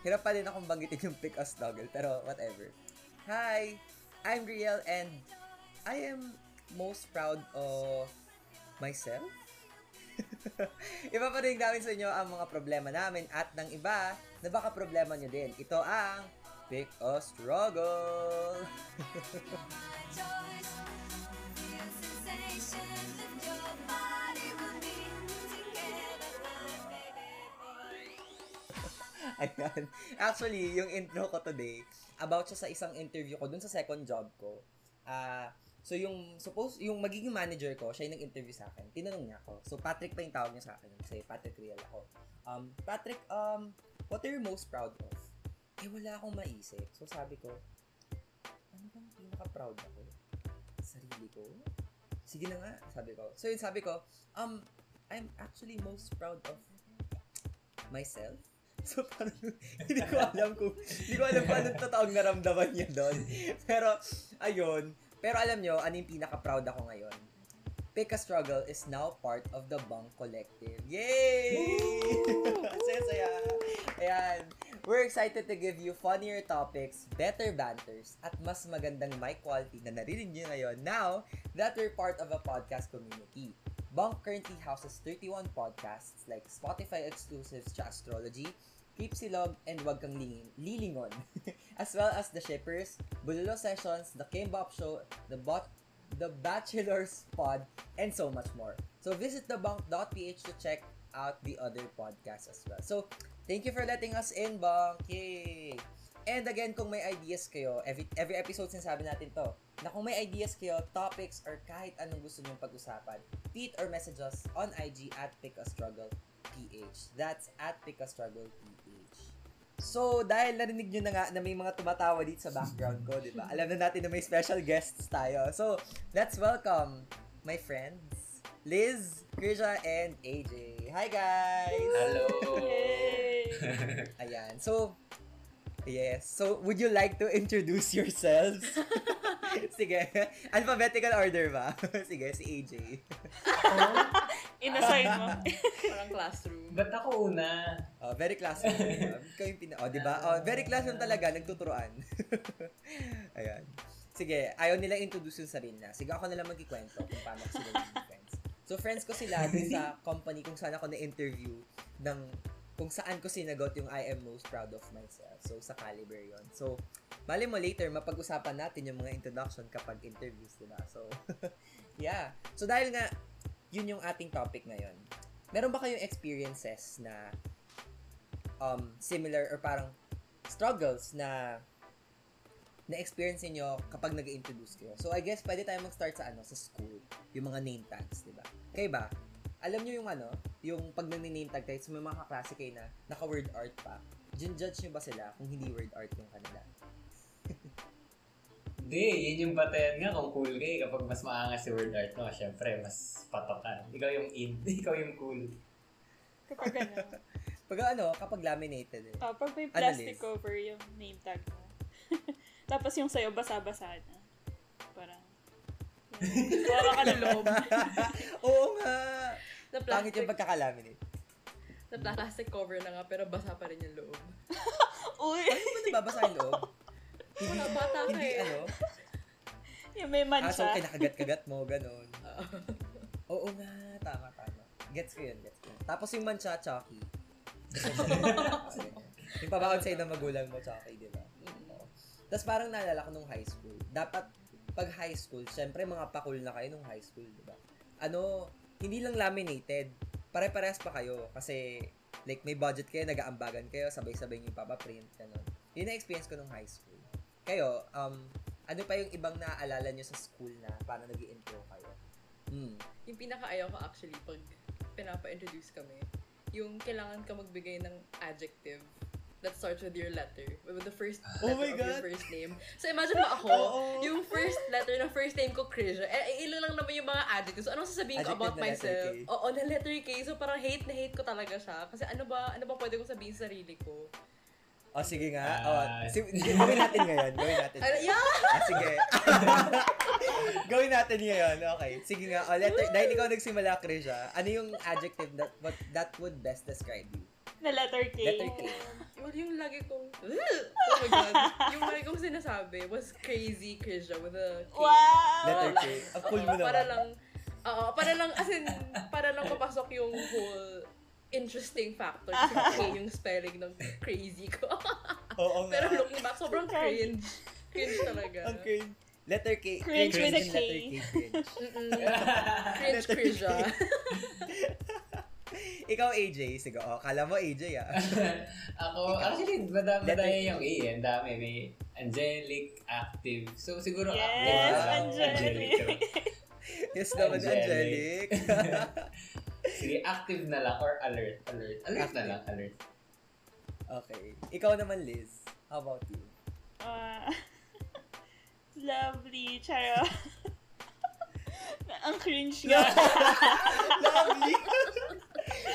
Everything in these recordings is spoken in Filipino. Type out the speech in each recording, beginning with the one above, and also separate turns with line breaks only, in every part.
Hirap pa din akong banggitin yung pick a struggle, pero whatever. Hi! I'm Riel and I am most proud of myself. iba pa rin namin sa inyo ang mga problema namin at ng iba na baka problema nyo din. Ito ang Pick a Struggle! Ayan. Actually, yung intro ko today, about siya sa isang interview ko dun sa second job ko. Ah, uh, so yung suppose yung magiging manager ko, siya yung nag-interview sa akin. Tinanong niya ako. So Patrick pa yung tawag niya sa akin kasi Patrick Real ako. Um, Patrick, um, what are you most proud of? Eh wala akong maisip. So sabi ko, ano bang pinaka-proud ako? Sarili ko? Sige na nga, sabi ko. So yun sabi ko, um, I'm actually most proud of myself So, parang, hindi ko alam kung, hindi ko alam kung anong totoong naramdaman niya doon. Pero, ayun. Pero alam nyo, ano yung pinaka-proud ako ngayon? Pick a Struggle is now part of the Bang Collective. Yay! Saya-saya. Ayan. We're excited to give you funnier topics, better banters, at mas magandang mic quality na narinig nyo ngayon now that we're part of a podcast community. Bunk currently houses 31 podcasts like Spotify exclusives to astrology, Keep Silog, and Wag Kang Lingin, Lilingon, as well as The Shippers, Bulalo Sessions, The Kimbop Show, The Bot, The Bachelor's Pod, and so much more. So visit thebunk.ph to check out the other podcasts as well. So, thank you for letting us in, Bunk! Yay! And again, kung may ideas kayo, every, every episode sinasabi natin to, na kung may ideas kayo, topics, or kahit anong gusto nyong pag-usapan, tweet or message us on IG at Pick a Struggle PH. That's at Pick a Struggle PH. So, dahil narinig nyo na nga na may mga tumatawa dito sa background ko, di ba? Alam na natin na may special guests tayo. So, let's welcome my friends, Liz, Krisha, and AJ. Hi, guys!
Hello!
Ayan. So, yes. So, would you like to introduce yourselves? Sige. Alphabetical order ba? Sige, si AJ.
Inassign mo. Parang classroom.
Ba't ako una?
Oh, very classroom. Ikaw yung pina... Oh, di ba? Oh, very classroom talaga. Nagtuturuan. Ayan. Sige, ayaw nila introduce yung sarili na. Sige, ako na lang magkikwento kung paano ko sila naging friends. So, friends ko sila dun sa company kung saan ako na-interview ng kung saan ko sinagot yung I am most proud of myself. So, sa Caliber yon So, mali mo later, mapag-usapan natin yung mga introduction kapag interviews, diba? So, yeah. So, dahil nga, yun yung ating topic ngayon. Meron ba kayong experiences na um, similar or parang struggles na na-experience niyo kapag nag introduce kayo? So, I guess pwede tayo mag-start sa ano, sa school. Yung mga name tags, di ba? Kayo ba? Alam niyo yung ano, yung pag nag-name tag tayo, sa mga kaklase kayo na naka-word art pa, judge niyo ba sila kung hindi word art yung kanila?
Hindi, yun yung batayan nga kung cool kay kapag mas maangas si word art mo, syempre, mas patok ka. Ikaw yung in, ikaw yung cool.
Kapag ano.
pag ano, kapag laminated eh.
Oh, pag may plastic ano cover yung name tag mo. Tapos yung sa'yo, basa-basa na. Parang, Wala ka ng loob.
Oo nga. Na plastic, Pangit yung pagkakalaminate.
Na plastic cover na nga, pero basa pa rin yung loob.
Uy!
Ano ba nababasa yung loob?
Hindi, Mga bata ka
hindi,
eh.
ano?
yung may mancha.
Ah, so kinakagat-kagat mo, ganun. Oo nga, tama, tama. Gets ko yun, gets ko yun. Tapos yung mancha, Chucky. yung pabaon sa'yo ng magulang mo, Chucky, di ba? Oo. Tapos parang naalala ko nung high school. Dapat, pag high school, syempre mga pakul na kayo nung high school, di ba? Ano, hindi lang laminated. Pare-parehas pa kayo. Kasi, like, may budget kayo, nag-aambagan kayo, sabay-sabay yung papaprint, ganun. Yun na experience ko nung high school. Kayo, um, ano pa yung ibang naaalala nyo sa school na paano nag intro kayo?
Hmm. Yung pinaka-ayaw ko actually pag pinapa-introduce kami, yung kailangan ka magbigay ng adjective that starts with your letter. With the first
oh
letter
oh of
your first name. So imagine mo ako, oh, oh. yung first letter ng first name ko, Krisha. Eh, ilan lang naman yung mga adjectives. So, anong sasabihin ko about myself? Oo, na letter K. So parang hate na hate ko talaga siya. Kasi ano ba, ano ba pwede kong sabihin sa sarili ko?
Oh, sige nga. Uh, oh, si, gawin natin ngayon. Gawin natin.
Ano, yeah!
Ah, sige. gawin natin ngayon. Okay. Sige nga. Oh, letter, dahil ikaw nagsimula, Krisha, ano yung adjective that what, that would best describe you?
Na letter K.
Letter K.
Well, yung lagi kong, oh my God, yung lagi kong sinasabi was crazy Krisha with a K.
Wow!
Letter K. Ang cool mo
Oo, Para
naman.
lang, oo, para lang, as in, para lang papasok yung whole interesting factor kasi K yung spelling ng crazy ko.
Oo nga.
Pero looking back, sobrang cringe. Cringe talaga.
Ang cringe. Letter K.
Cringe with a K.
Letter K cringe.
Cringe
Letter
Krisha.
Ikaw, AJ. Sige, oh, kala mo AJ ah.
Ako, actually, madami, madami yung A. Ang dami. May angelic, active. So, siguro
Yes,
active. na lang.
angelic.
yes naman,
Angelic.
Angelic.
Sige, active na lang or alert. Alert. Alert na lang, alert.
okay. Ikaw naman, Liz. How about you?
Ah, lovely. Charo. Ang cringe nga.
Lovely!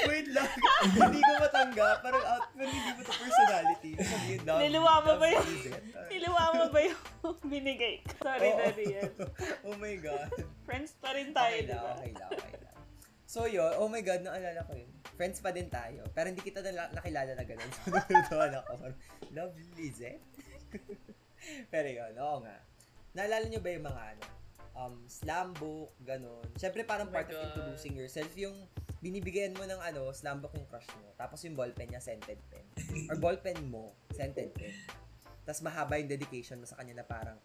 Wait lang. hindi ko matanggap. Parang out, parang hindi mo to personality. Sabihin, lovely.
Niluwa mo ba yung-. Niluwa mo ba yung binigay ko? Sorry,
Oo.
Daddy. yan.
oh my God.
Friends pa rin tayo,
Okay
di
lang,
ba?
okay lang, okay lang. So yun, oh my God, naalala ko yun. Friends pa din tayo. Pero hindi kita na nakilala na ganun. So natutuwa ako. Parang, Lovely, Zed. Pero yun, oo nga. Naalala nyo ba yung mga ano? Um, slam book, ganun. Siyempre parang
Oh
part of
God.
introducing yourself, yung binibigyan mo ng ano, slam book yung crush mo. Tapos yung ballpen niya, scented pen. Or ballpen mo, scented pen. Tapos mahaba yung dedication mo sa kanya na parang,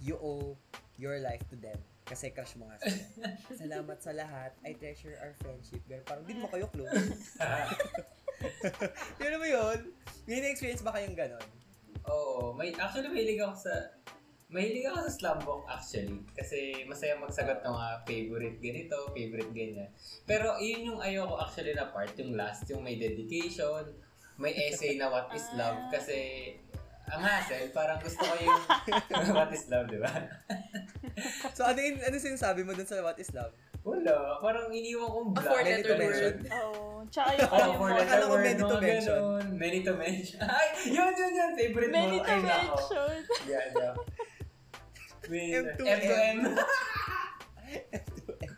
you owe your life to them. Kasi crush mo nga sila. Salamat sa lahat. I treasure our friendship. Pero parang, di mo kayo close. yun mo yun? May na-experience ba kayong ganon?
Oo. May, actually, mahilig ako sa Mahilig ako sa slumbook actually. Kasi masaya magsagot ng mga favorite ganito, favorite ganyan. Pero yun yung ayoko actually na part, yung last, yung may dedication, may essay na what is love. Kasi ang hassle, parang gusto ko yung what is love, di ba?
So, ano yung, ano sinasabi mo dun sa What is Love?
Wala. Parang iniwan kong
A
blank.
four
Many
letter
to mention.
word.
Oo. Tsaka yung
Oh, four letter
Akala ko
word,
many to mention.
Many to mention. Ay, yun, yun, yun. Favorite
Many
mo.
to
Ay, nako.
mention.
Yeah, yeah. Win.
M2M.
M2M.
M2M.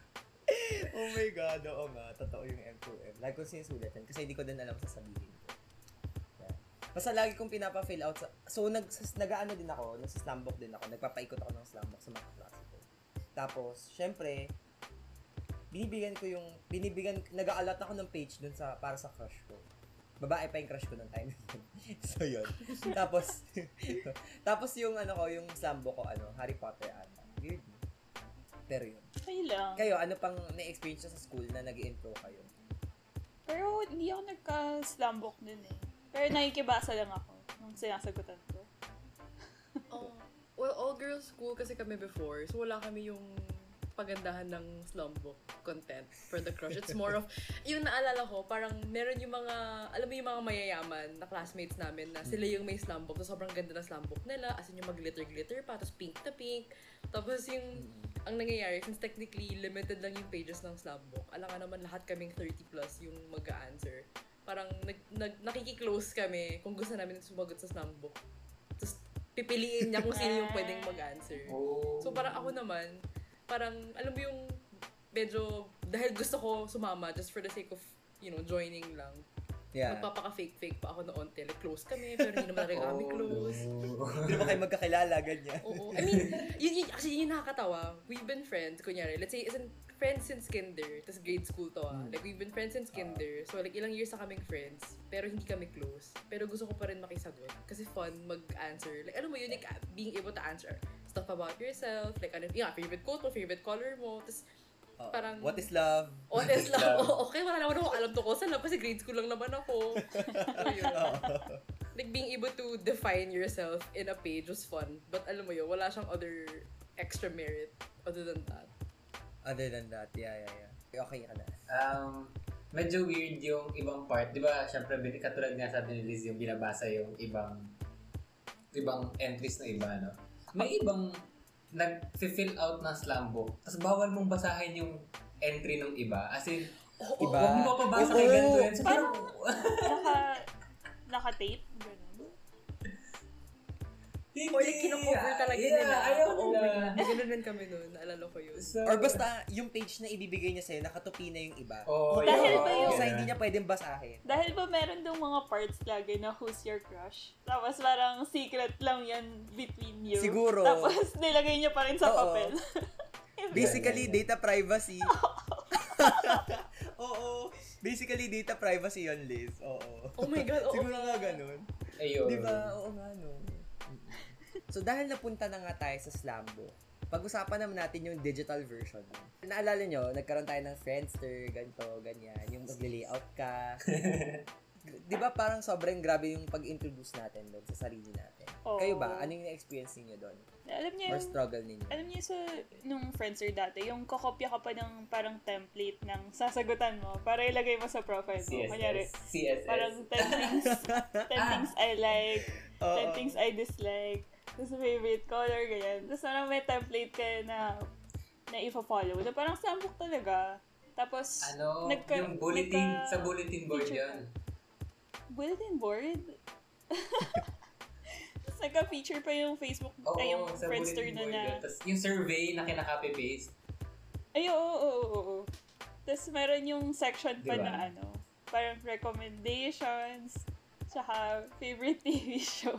oh my God, oo nga. Totoo yung M2M. Lagi ko sinusulat yan kasi hindi ko din alam sasabihin ko. Yeah. Basta lagi kong pinapa-fill out sa... So, nag, nag-ano din ako, nasa-slumbook din ako. Nagpapaikot ako ng slumbook sa mga klase ko. Tapos, syempre, binibigyan ko yung... Binibigyan... Nag-aalat ako ng page dun sa para sa crush ko. Babae pa yung crush ko ng time. so, yun. tapos, tapos yung ano ko, yung slumbook ko, ano, Harry Potter ata. Weird. Pero yun.
Okay lang.
Kayo, ano pang na-experience sa school na nag intro kayo?
Pero hindi ako nagka-slumbook din eh. Pero nakikibasa lang ako nung sinasagutan ko.
Oh, well, all girls school kasi kami before. So, wala kami yung pagandahan ng slumbook content for the crush. It's more of, yung naalala ko, parang meron yung mga, alam mo yung mga mayayaman na classmates namin na sila yung may slumbook. So, sobrang ganda na slumbook nila. As in yung mag-glitter-glitter pa, tapos pink na pink. Tapos yung, ang nangyayari, since technically limited lang yung pages ng slumbook, alam ka naman lahat kaming 30 plus yung mag-answer. Parang nag, nag, nakiki-close kami kung gusto namin sumagot sa slumbook. Tapos pipiliin niya kung sino yung pwedeng mag-answer.
Oh.
So parang ako naman, parang alam mo yung medyo dahil gusto ko sumama just for the sake of you know joining lang.
Yeah.
Magpapaka-fake-fake pa ako noon till close kami pero hindi naman talaga kami
Oh,
close.
Hindi naman kayo magkakilala, ganyan.
Oo. I mean, yun, yun, actually, yun yung nakakatawa. We've been friends, kunyari, let's say, isn't friends since kinder, tas grade school to ah. Like, we've been friends since kinder. So, like, ilang years na kaming friends, pero hindi kami close. Pero gusto ko pa rin makisagot. Kasi fun mag-answer. Like, ano mo yun, like, being able to answer stuff about yourself, like, ano, yung favorite quote mo, favorite color mo, tas,
Oh,
Parang-
What is love?
honest
Love.
lang. Oh, okay, wala naman ako alam to ko sa love kasi grade school lang naman ako. So, yun.
Oo.
like being able to define yourself in a page was fun. But alam mo yun, wala siyang other extra merit other than that.
Other than that, yeah, yeah, yeah. Okay ka na.
Um, medyo weird yung ibang part. Di ba, syempre, katulad nga sabi ni Liz, yung binabasa yung ibang ibang entries na iba, no? May ibang nag-fill out ng slam book, tapos bawal mong basahin yung entry ng iba. As in,
Iba.
huwag mo mapabasa
Oo.
kay ganito yan. So,
Parang-
parang,
Naka, naka-tape.
Hindi.
Or like, kinocover talaga
yeah,
nila.
Ayaw
Oo,
nila.
may ganun rin kami noon. Naalala ko yun.
So,
Or basta, yung page na ibibigay niya sa'yo, nakatupi na yung iba.
Oh,
Dahil ba yun?
Sa hindi niya pwedeng basahin.
Dahil ba meron dong mga parts lagi na who's your crush? Tapos parang secret lang yan between you.
Siguro.
Tapos nilagay niya pa rin sa
Oo.
papel.
Basically, data privacy. Oo. Basically, data privacy yon Liz. Oo.
Oh my God, oo
Siguro
nga.
nga ganun.
Ayun.
Di ba? Oo nga, no. So, dahil napunta na nga tayo sa Slambo, pag-usapan naman natin yung digital version. Naalala nyo, nagkaroon tayo ng Friendster, ganito, ganyan, yung mag-layout ka. Di ba parang sobrang grabe yung pag-introduce natin doon sa sarili natin?
Oo.
Kayo ba? Ano yung experience niyo doon?
Alam niyo
Or
yung,
struggle ninyo?
alam niyo sa, nung Friendster dati, yung kokopya ka pa ng parang template ng sasagutan mo para ilagay mo sa profile mo.
CSS. CSS.
parang 10 things, 10 things I like, 10
Oo.
things I dislike, tapos favorite color, ganyan. Tapos parang may template ka na na i-follow. Na parang sambok talaga. Tapos,
ano,
nagka-
yung bulletin,
nagka-
sa bulletin board
feature
yun.
bulletin board? Tapos nagka-feature pa yung Facebook,
Oo,
ay yung
sa
Friendster na na,
yun. Tapos yung survey na kinaka-paste.
ay oo, oo, oo, oo. Tapos meron yung section pa
Diba?
na ano, parang recommendations, tsaka favorite TV show,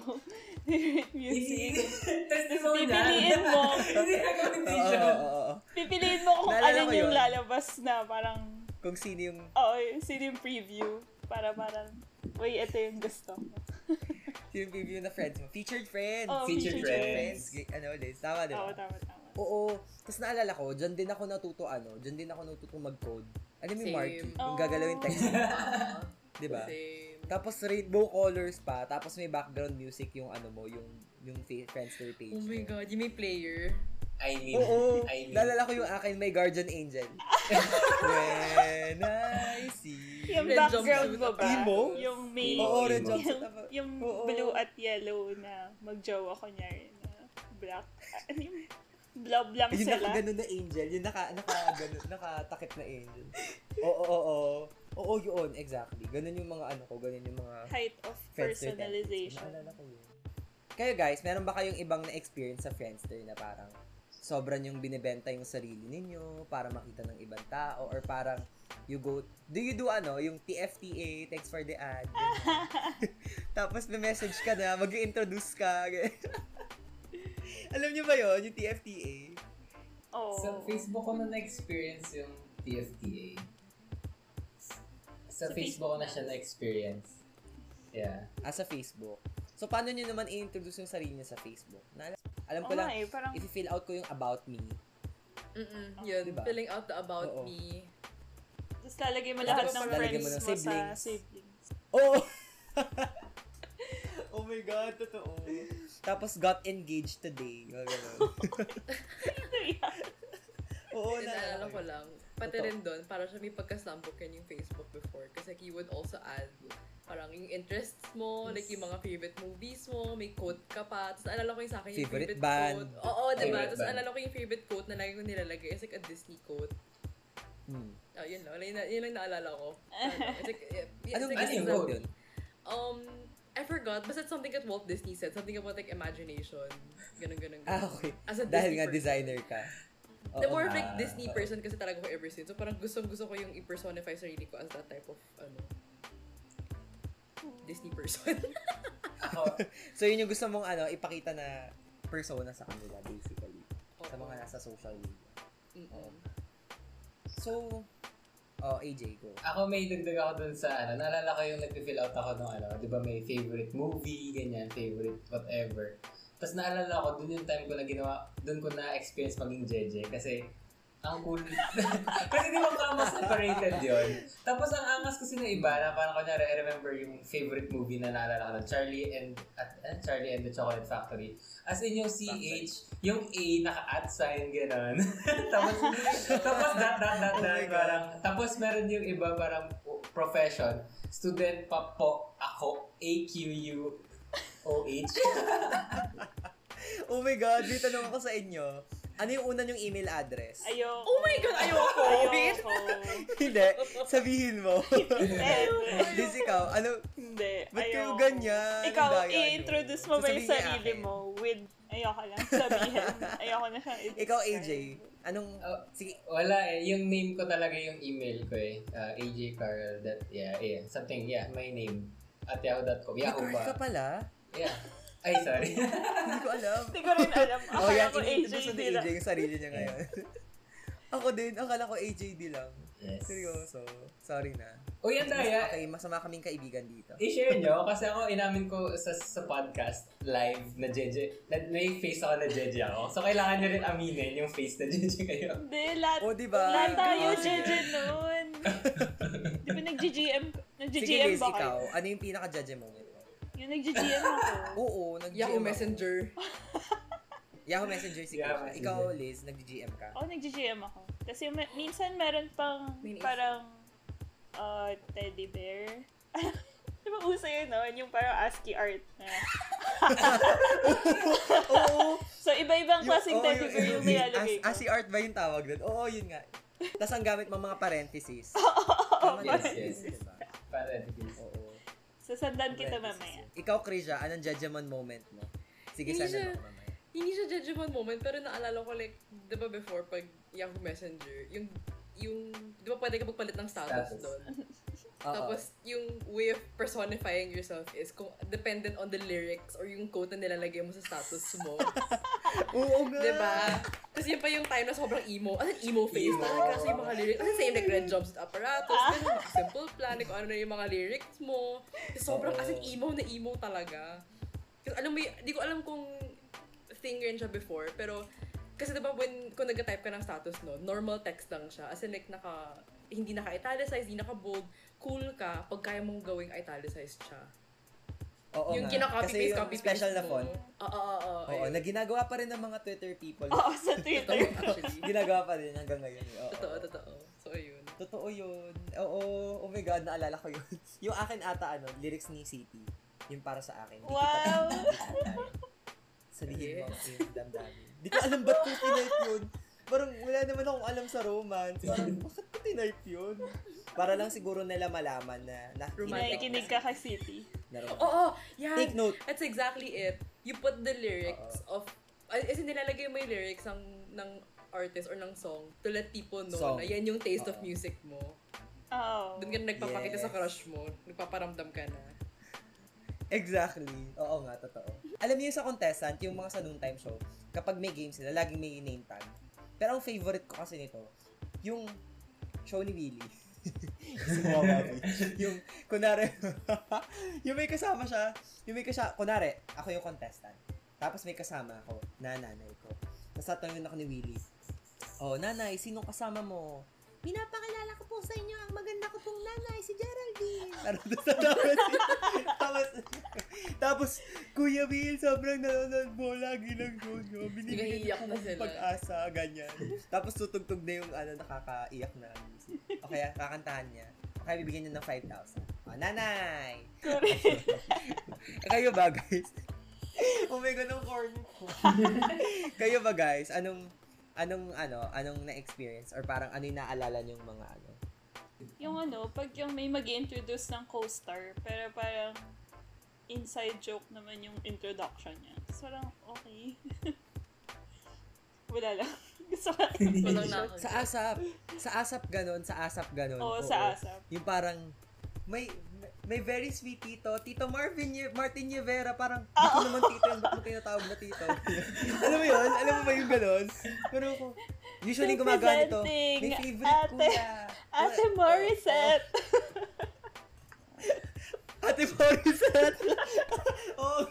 favorite music.
Testimonial.
Pipiliin mo.
Hindi
oo, oo.
Pipiliin mo kung alin
ko
yung
yun.
lalabas na parang,
Kung sino yung
oo, yung sino yung preview. Para parang, uy, ito yung gusto mo.
yung review na friends mo. Featured friends.
Oo,
Featured
friends.
friends.
Ano, Liz? Tama, di ba?
Oo, tama, tama.
Oo. Tapos naalala ko, dyan din ako natuto, ano, dyan din ako natuto mag-code. Alam mo yung marquee? Yung
Oh.
gagalawin text. Di ba?
Same.
Tapos rainbow colors pa, tapos may background music yung ano mo, yung yung Friendster page.
Oh my
mo.
God, yung may player.
I mean,
Oo.
I mean.
Naalala ko yung akin, may guardian angel. When I see.
Yung
Red
background mo ba?
Emo?
Yung may,
Oo,
red
yung, yung
Oo.
blue at yellow na magjowa ko niya na black. Ano yung blob lang
Yung
sila.
nakaganon na angel, yung naka, naka, ganun, nakatakip na angel. Oo, oo, oo. Oo, yun, exactly. Ganun yung mga ano ko, ganun yung mga
Height of personalization.
Naalala ko yun. Kayo guys, meron ba kayong ibang na-experience sa Friendster na parang sobrang yung binibenta yung sarili ninyo para makita ng ibang tao or parang you go, do you do ano, yung TFTA, thanks for the ad. Tapos may message ka na, mag introduce ka. Alam niyo ba yon yung TFTA?
Oo.
Sa Facebook ko na na-experience yung TFTA. Sa
Sa
Facebook ko na siya na-experience. Yeah.
Ah, sa Facebook. So, paano nyo naman i-introduce yung sarili niyo sa Facebook? Na, alam ko
nga
lang,
eh, parang,
i-fill out ko yung about me.
Mm-mm, yun.
Diba?
Filling out the about
Oo.
me.
tapos lalagay mo lahat ng
mo
friends
ng
mo, sa
siblings. Oo! oh my God, totoo. Tapos, got engaged today. Mga ganun.
Ano?
Oo,
And naalala ko lang, pati
Totoo.
rin doon, para siya may pagka-slumbook yan yung Facebook before. Kasi like, you would also add parang yung interests mo, like yung mga favorite movies mo, may quote ka pa. Tapos naalala ko yung sa akin yung
Favorite
favorite,
band.
quote. Oo, diba?
Favorite
Tapos
band.
naalala ko yung favorite quote na lagi ko nilalagay. It's like a Disney quote.
Hmm.
Oh, yun lang. Yun, lang- yun lang naalala ko. Ano, it's like, it's
Anong
like,
ano
Disney quote? yun?
Um, I forgot. Basta something that Walt Disney said. Something about like imagination. Ganun, ganun. ganun.
Ah, okay.
As a
Dahil
Disney
nga
person.
designer ka.
The
Oo
more of
nga.
like Disney
oo.
person kasi talaga ko ever since. So parang gustong gusto ko yung i-personify sarili ko as that type of ano Disney person.
Ako,
So, yun yung gusto mong ano, ipakita na persona sa kanila, basically. Sa mga nasa social media.
Mm-mm.
So, oh, AJ, go.
ako may dagdag ako dun sa ano, naalala ko yung nag-fill out ako ng ano, di ba may favorite movie, ganyan, favorite whatever. Tapos naalala ko, dun yung time ko na ginawa, dun ko na-experience maging Jeje kasi ang cool. kasi di ba kama separated yon Tapos ang angas kasi ng iba na parang kunyari, I remember yung favorite movie na naalala ko Charlie and at, eh, Charlie and the Chocolate Factory. As in yung CH, yung A naka-at sign gano'n. tapos tapos dot dot dot
Oh
dot
God.
parang tapos meron yung iba parang profession. Student pa po ako AQU OH.
Oh my God, may tanong ako sa inyo. Ano yung una yung email address?
Ayoko.
Oh my God, ayoko.
Ayoko.
Hindi, sabihin mo.
Hindi.
Ikaw, ano?
Hindi.
Ba't kayo
Ayoko.
ganyan?
Ikaw, i-introduce mo ba yung sarili mo with, ayoko lang sabihin. ayoko na siyang i-describe.
Ikaw, AJ, anong,
Oh.
sige,
Wala eh. Yung name ko talaga yung email ko eh. Uh, ajcarl. That, yeah, yeah. Something, yeah. My name. At yahoo.com. Yahoo
crush ka
ba?
pala?
Yeah. Ay, sorry.
Hindi ko alam.
Hindi ko rin alam.
oh,
Akala
yan,
ko AJ
in-introduce na ni
din.
AJ yung sarili niya ngayon. Ako din, akala ko AJD lang.
yes.
Seryoso. Sorry na.
O yan Daya,
Okay, masama kaming kaibigan dito.
i-share nyo kasi ako inamin ko sa sa podcast live na JJ, na may face ako na JJ ako. So kailangan nyo rin aminin yung face na JJ kayo.
Hindi, lahat,
O, di ba?
lahat tayo
Oh, sige.
JJ noon. Di ba nag-GGM,
Sige,
nag-GGM
Liz,
ba
ikaw,
kayo?
ano yung pinaka-judge moment mo?
Yung nag-GGM ako.
Oo, nag
Yahoo Messenger.
Yahoo Messenger si Krisha.
Messenger.
Ikaw, Liz, nag-GM ka.
Oo, nag-GGM ako. Kasi may- minsan meron pang
Minis.
parang uh, teddy bear. Di ba uso yun, no? Yung parang ASCII art na.
Oo.
So, iba-ibang klaseng
oo,
teddy bear yung nilalagay ko.
As, asi art ba yung tawag doon? Oo, yun nga. Tapos ang gamit mo mga parentheses.
Oo,
Tama
yes,
yun,
yes.
diba?
Para please.
Sasandan kita
Parentheses
mamaya.
Ikaw, Krisha, anong judgment moment mo? Sige,
Hindi
sana
siya-
ako mamaya.
Hindi siya judgment moment, pero naalala ko like, di ba before, pag Yahoo Messenger, yung, yung, di ba pwede ka magpalit ng status,
Status.
doon?
Oo.
Tapos, yung way of personifying yourself is kung dependent on the lyrics or yung quote na nilalagay mo sa status mo.
Oo nga.
diba? Tapos yun pa yung time na sobrang emo. In, emo face
Emo.
talaga. Kasi yung mga lyrics, in, same like Red Jobs Apparatus, ganun, simple plan, kung ano na yung mga lyrics mo. Tapos sobrang, as in, emo na emo talaga. Kasi alam mo, di ko alam kung thing rin siya before, pero kasi diba when, kung nag-type ka ng status, no, normal text lang siya. As in, like, naka, hindi naka-italicize, hindi naka-bold, cool ka pag kaya mong gawing italicized siya.
Oo
yung kinaka-copy paste, copy paste
special na font.
Oo, oo, oo.
Oo, na ginagawa pa rin ng mga Twitter people.
Oo, sa
Totoo,
Twitter.
actually.
ginagawa pa rin hanggang ngayon. Oo.
Totoo, totoo. So, ayun.
Totoo yun. Oo, oh my God, naalala ko yun. yung akin ata, ano, lyrics ni City. Yung para sa akin. Di
Wow!
Sabihin mo, yung damdamin. Di ko alam ba't ko tinype yun. Parang wala naman akong alam sa romance. Parang, bakit ko tinype yun? Para lang siguro nila malaman na.
Nakikinig ka kay City.
Oo, oh, yan.
Take note.
That's exactly it. You put the lyrics of, ay, as in, nilalagay mo yung lyrics ng, ng artist or ng song to let people know
Song.
na yan yung taste of
Oo.
music mo.
Oh.
Doon ka na nagpapakita
Yes.
sa crush mo. Nagpaparamdam ka na.
Exactly. Oo nga, totoo. Alam niyo sa contestant, yung mga sa noontime show, kapag may game sila, laging may name tag. Pero ang favorite ko kasi nito, yung show ni Willie. Si Wawabi. yung, kunwari, yung may kasama siya, yung may kasama, kunwari, ako yung contestant. Tapos may kasama ako, na nanay ko. Tapos tatanungin ako ni Willie, Oh, nanay, sinong kasama mo? Pinapakilala ko po sa inyo ang maganda ko pong nanay, si Geraldine. Tapos, tapos, tapos, Kuya Will, sobrang nanonood mo, lagi lang doon. Binibigyan ko pag-asa, ganyan. Tapos tutugtog na yung ano, nakakaiyak na music. O kaya, kakantahan niya. O kaya bibigyan niya ng 5,000. Oh, nanay! Eh, Kayo ba, guys? oh my God, ang corny ko. Kayo ba, guys? Anong, anong, ano, anong na-experience? Or parang ano yung naalala niyong mga, ano?
Yung ano, pag yung may mag introduce ng co-star, pero parang inside joke naman yung introduction niya. So, parang, okay. Wala lang.
Na
Sa ASAP. Sa ASAP ganon, sa ASAP ganon.
Oo, sa ASAP.
Yung parang, may, may very sweet tito, Tito Marvin, Ye- Martin Rivera, parang, ko naman tito yun, ba't mo tinatawag na tito? Alam mo yun? Alam mo ba yung ganon? Pero ako, usually gumagawa nito, may favorite
Ate-
kuya.
Ate
Oo,
Morissette!
Ate Morissette. Oo.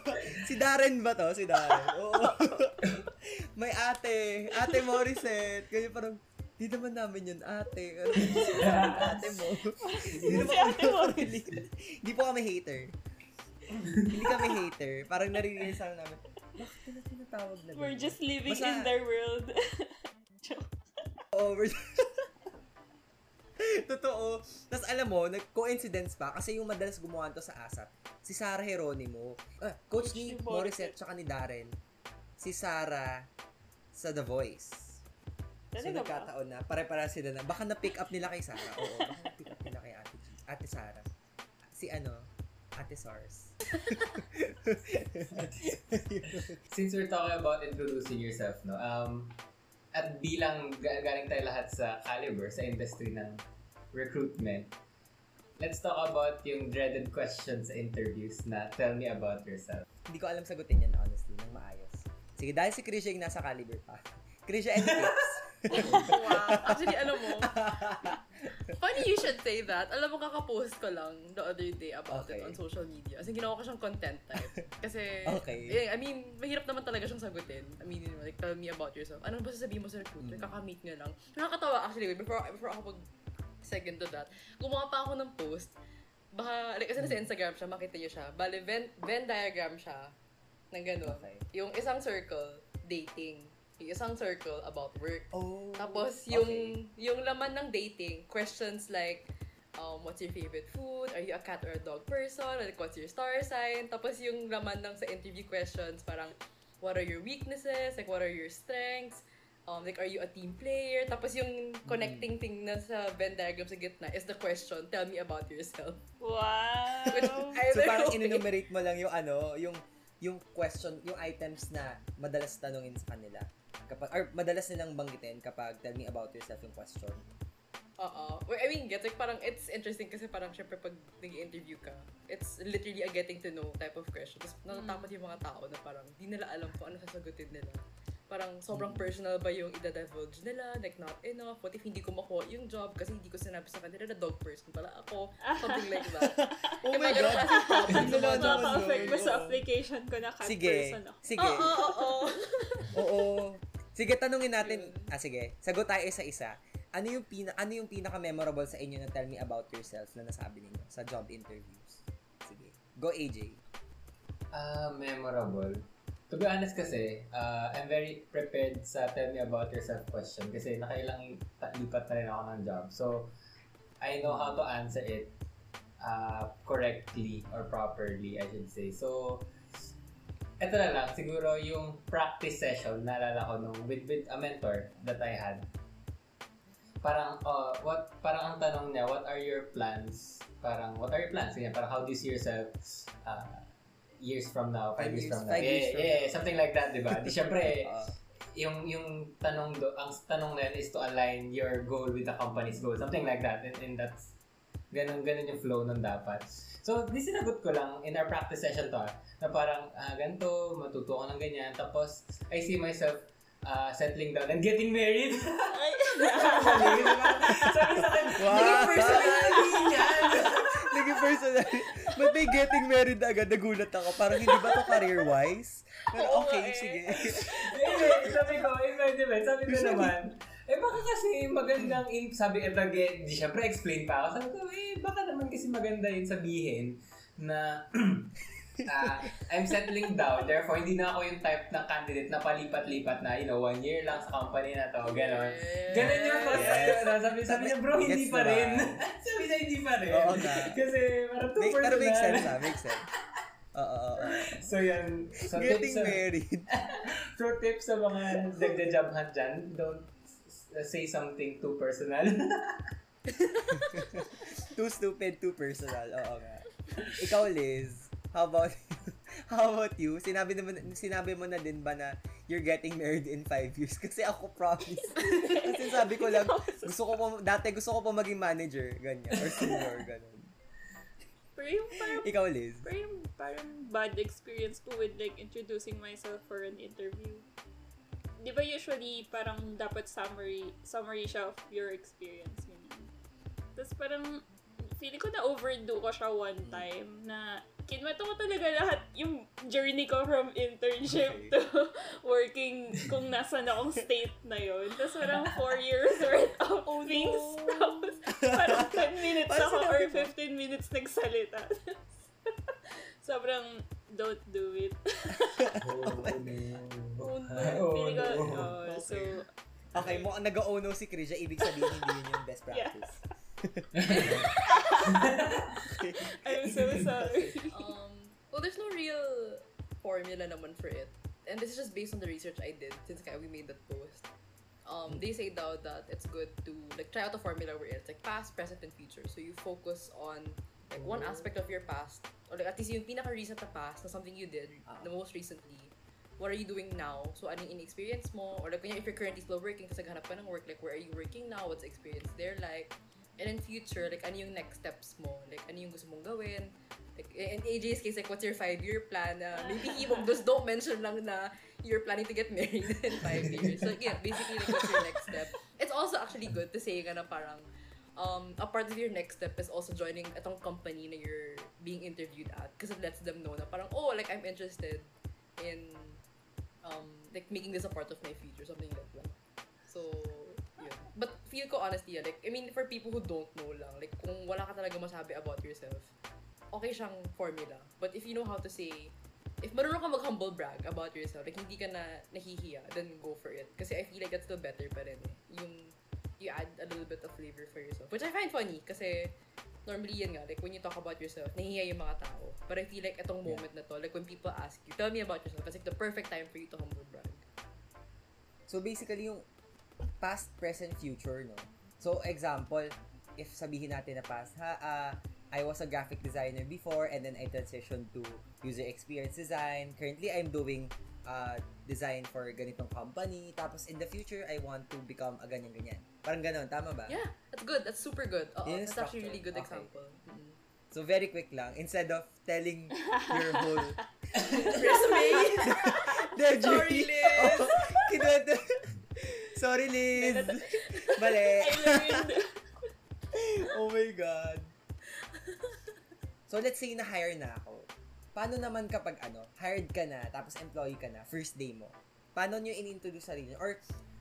si Darren ba to? Si Darren. Oo. May ate. Ate Morissette. Kaya parang, di naman namin yun, ate. Ano ate mo? Hindi naman
Ate Morissette.
Hindi po kami hater. Hindi kami hater. Parang naririnig lang namin, bakit nila tinatawag na
We're
ganyan?"
just living
Basta-
in their world.
Oo, we're Totoo. Tapos alam mo, nag-coincidence pa kasi yung madalas gumawa to sa ASAP, si Sarah Heronimo. Ah, coach ni
Coach ni
Morissette
Morissette.
tsaka ni Darren. Si Sarah sa The Voice. So
Talaga ba?
nagkataon na, pare-para sila na, baka na-pick up nila kay Sarah. Oo, baka na-pick up nila kay Ate, G- Ate Sarah. Si ano, Ate SARS.
Since we're talking about introducing yourself, no, um, at bilang ga- galing tayo lahat sa caliber, sa industry ng recruitment, let's talk about yung dreaded questions sa interviews na tell me about yourself.
Hindi ko alam sagutin yan, honestly, ng maayos. Sige, dahil si Krisha yung nasa caliber pa. Krisha, any tips?
wow. Actually, alam mo, funny you should say that. Alam mo, kakapost ko lang the other day about
Okay.
it on social media. As in, ginawa ko siyang content type. Kasi,
Okay.
eh, I mean, mahirap naman talaga siyang sagutin. I mean, like, tell me about yourself. Ano ba sasabihin mo sa recruiter?
Mm.
Kakamit niya lang. Nakakatawa, actually, wait, before, before ako mag second to that, gumawa pa ako ng post. Baka, like, kasi nasa Instagram siya, makita niyo siya. Bale, Venn, Venn diagram siya. Ng ganun.
Okay.
Yung isang circle, dating. Yung isang circle, about work.
Oh.
Tapos yung
Okay.
yung laman ng dating, questions like um, what's your favorite food? Are you a cat or a dog person? Like, what's your star sign? Tapos yung laman ng sa interview questions, parang, what are your weaknesses? Like, what are your strengths? Um, like, are you a team player? Tapos yung connecting thing na sa Venn diagram sa gitna is the question, tell me about yourself.
Wow!
Which
So parang
know.
in-enumerate mo lang yung ano, yung yung question, yung items na madalas tanungin sa kanila. Kapag or madalas nilang banggitin kapag tell me about yourself yung question.
Oo. Well, I mean, get like parang it's interesting kasi parang syempre pag nag-interview ka, it's literally a getting to know type of question. Tapos natatakot yung mga tao na parang di nila alam kung ano sasagutin nila. Parang sobrang personal ba yung ida-divulge nila, like not enough, what if hindi ko makuha yung job kasi hindi ko sinabi sa kanila na dog person pala ako, something like that.
Oh
my God.
Ano na
ba
yun?
sa application ko na cat
Sige.
person ako?
Sige.
Oo, oo, oo.
Oo. Sige, tanungin natin. Ah, sige. Sagot tayo isa-isa. Ano yung pina ano yung pinaka memorable sa inyo na tell me about yourself na nasabi ninyo sa job interviews? Sige. Go AJ.
Ah, memorable. To be honest kasi, uh, I'm very prepared sa tell me about yourself question kasi nakailang lipat na rin ako ng job. So, I know how to answer it uh, correctly or properly, I should say. So, eto na lang, siguro yung practice session, naalala ko nung with, with a mentor that I had. Parang, uh, what, parang ang tanong niya, what are your plans? Parang, what are your plans? Ganyan, parang how do you see yourself uh, years from now, five,
Five
years,
years-
from now.
five
yeah,
years from
yeah,
now.
something like that, di ba? Di syempre,
Ah,
yung yung tanong do, ang tanong na is to align your goal with the company's goal. Something like that. And, and that's ganun ganun yung flow nun dapat. So, di sinagot ko lang in our practice session to ah, na parang ah, ganito, matuto ko ng ganyan. Tapos, I see myself uh, settling down and getting married. Sabi sa akin,
Wow.
naging personality yan.
Naging personal. Ba't may getting married na agad? Nagulat ako. Parang hindi ba to career-wise? Pero
Oo
okay,
eh.
sige.
Eh, sabi ko, eh, pwede ba? Sabi ko naman, eh baka kasi magandang, in, sabi, eh, lagi, di syempre explain pa ako. Sabi ko, eh, baka naman kasi maganda yun sabihin na ah, I'm settling down, therefore hindi na ako yung type ng candidate na palipat-lipat na, you know, one year lang sa company na to, gano'n. Ganon yung first
Yes.
ano, sabi, sabi niya, bro, hindi
Gets
pa rin. sabi niya, hindi pa rin.
Oo nga.
Kasi, parang too
Make, pero make
personal.
sense ah, make sense. Oo, oo, oo.
So, yan. So,
Getting
tips sa-
married.
Pro tip sa mga nagja-job hunt dyan, don't say something too personal.
too stupid, too personal. Oo nga. Ikaw, Liz, how about how about you? Sinabi naman sinabi mo na din ba na you're getting married in five years? Kasi ako promise. Kasi sabi ko lang, gusto ko po, dati gusto ko po maging manager, ganyan, or senior, ganun.
Pero yung parang,
Ikaw, Liz.
pero yung parang bad experience ko with like introducing myself for an interview. Di ba usually parang dapat summary, summary siya of your experience, ganyan. Tapos parang, feeling ko na overdo ko siya one time na kinwento ko talaga lahat yung journey ko from internship
Okay.
to working kung nasan akong state na yun. Tapos parang four years worth of things. Tapos parang 10 minutes ako or
mo.
15 minutes nagsalita. Sobrang don't do it.
oh,
Oh, no.
Oh, no.
oh, so,
Okay, mo nag-o-no si Krisha, ibig sabihin hindi yun yung best
Yeah. I'm so sorry.
um, well, there's no real formula naman for it. And this is just based on the research I did since we made that post. Um, they say daw that it's good to like try out a formula where it's like past, present, and future. So you focus on like one aspect of your past, or like at least yung pinaka-recent na past na something you did, the most recently, what are you doing now? So, anong in-experience mo? Or like, if you're currently still working, kasi hanap ka ng work, like, where are you working now? What's experience there like? And in future, like, ano yung next steps mo? Like, ano yung gusto mong gawin? Like, in AJ's case, like, what's your five-year plan? Uh, maybe even just don't mention lang na you're planning to get married in five years. So, yeah, basically, like, what's your next step? It's also actually good to say nga na parang, um, a part of your next step is also joining itong company na you're being interviewed at because it lets them know na parang, oh, like, I'm interested in, um, like, making this a part of my future, something like that. So, yun. But feel ko honestly, like, I mean, for people who don't know lang, like, kung wala ka talaga masabi about yourself, okay siyang formula. But if you know how to say, if marunong ka mag-humble brag about yourself, like, hindi ka na nahihiya, then go for it. Kasi I feel like that's still better pa rin eh. Yung, you add a little bit of flavor for yourself. Which I find funny, kasi normally yan nga, like, when you talk about yourself, nahihiya yung mga tao. But I feel like itong
Yeah.
moment na to, like, when people ask you, tell me about yourself, it's like the perfect time for you to humble brag.
So basically yung past, present, future, no? So example, if sabihin natin na past, ha, ah, I was a graphic designer before and then I transitioned to user experience design. Currently, I'm doing uh, design for ganitong company. Tapos in the future, I want to become a ganyan-ganyan. Parang ganon, tama ba?
Yeah, that's good. That's super good. Oo,
yung
that's actually a really good
structure. Okay.
example. Mhm.
So very quick lang. Instead of telling your whole
Resume! Sorry, Liz.
Liz. Mali.
I learned.
oh my God. So, let's say na-hire na ako. Paano naman kapag ano, hired ka na, tapos employee ka na, first day mo? Paano nyo in-introduce sarili nyo? Or,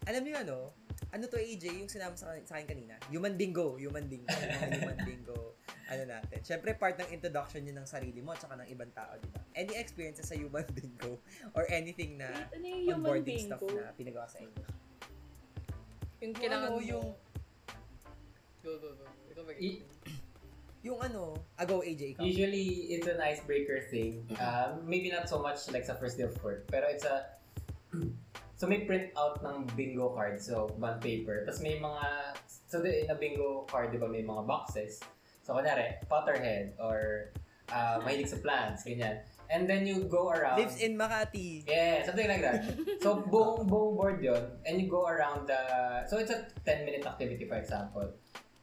alam niyo ano, ano to AJ, yung sinama sa, sa akin kanina? Human bingo, human bingo. Human bingo. Ano natin. Siyempre, part ng introduction nyo ng sarili mo at saka ng ibang tao, di ba? Any experiences sa human bingo or anything na
Wait, ano
onboarding
bingo?
stuff na pinagawa sa inyo?
Yung kailangan
ano,
mo.
yung,
Go, go, go. Ikaw ba?
Y-
yung ano, ah, go AJ, ikaw.
Usually, it's an icebreaker thing. Uh, maybe not so much like sa first day of work, pero it's a... So, may print out ng bingo card, so, bond paper. Tapos may mga... So, the, in a bingo card, di ba, may mga boxes. So, kunyari, Potterhead or uh, mahilig sa plants, ganyan. And then you go around...
Lives in Makati.
Yeah, something like that. So, buong, buong board yon and you go around the... So, it's a 10-minute activity, for example.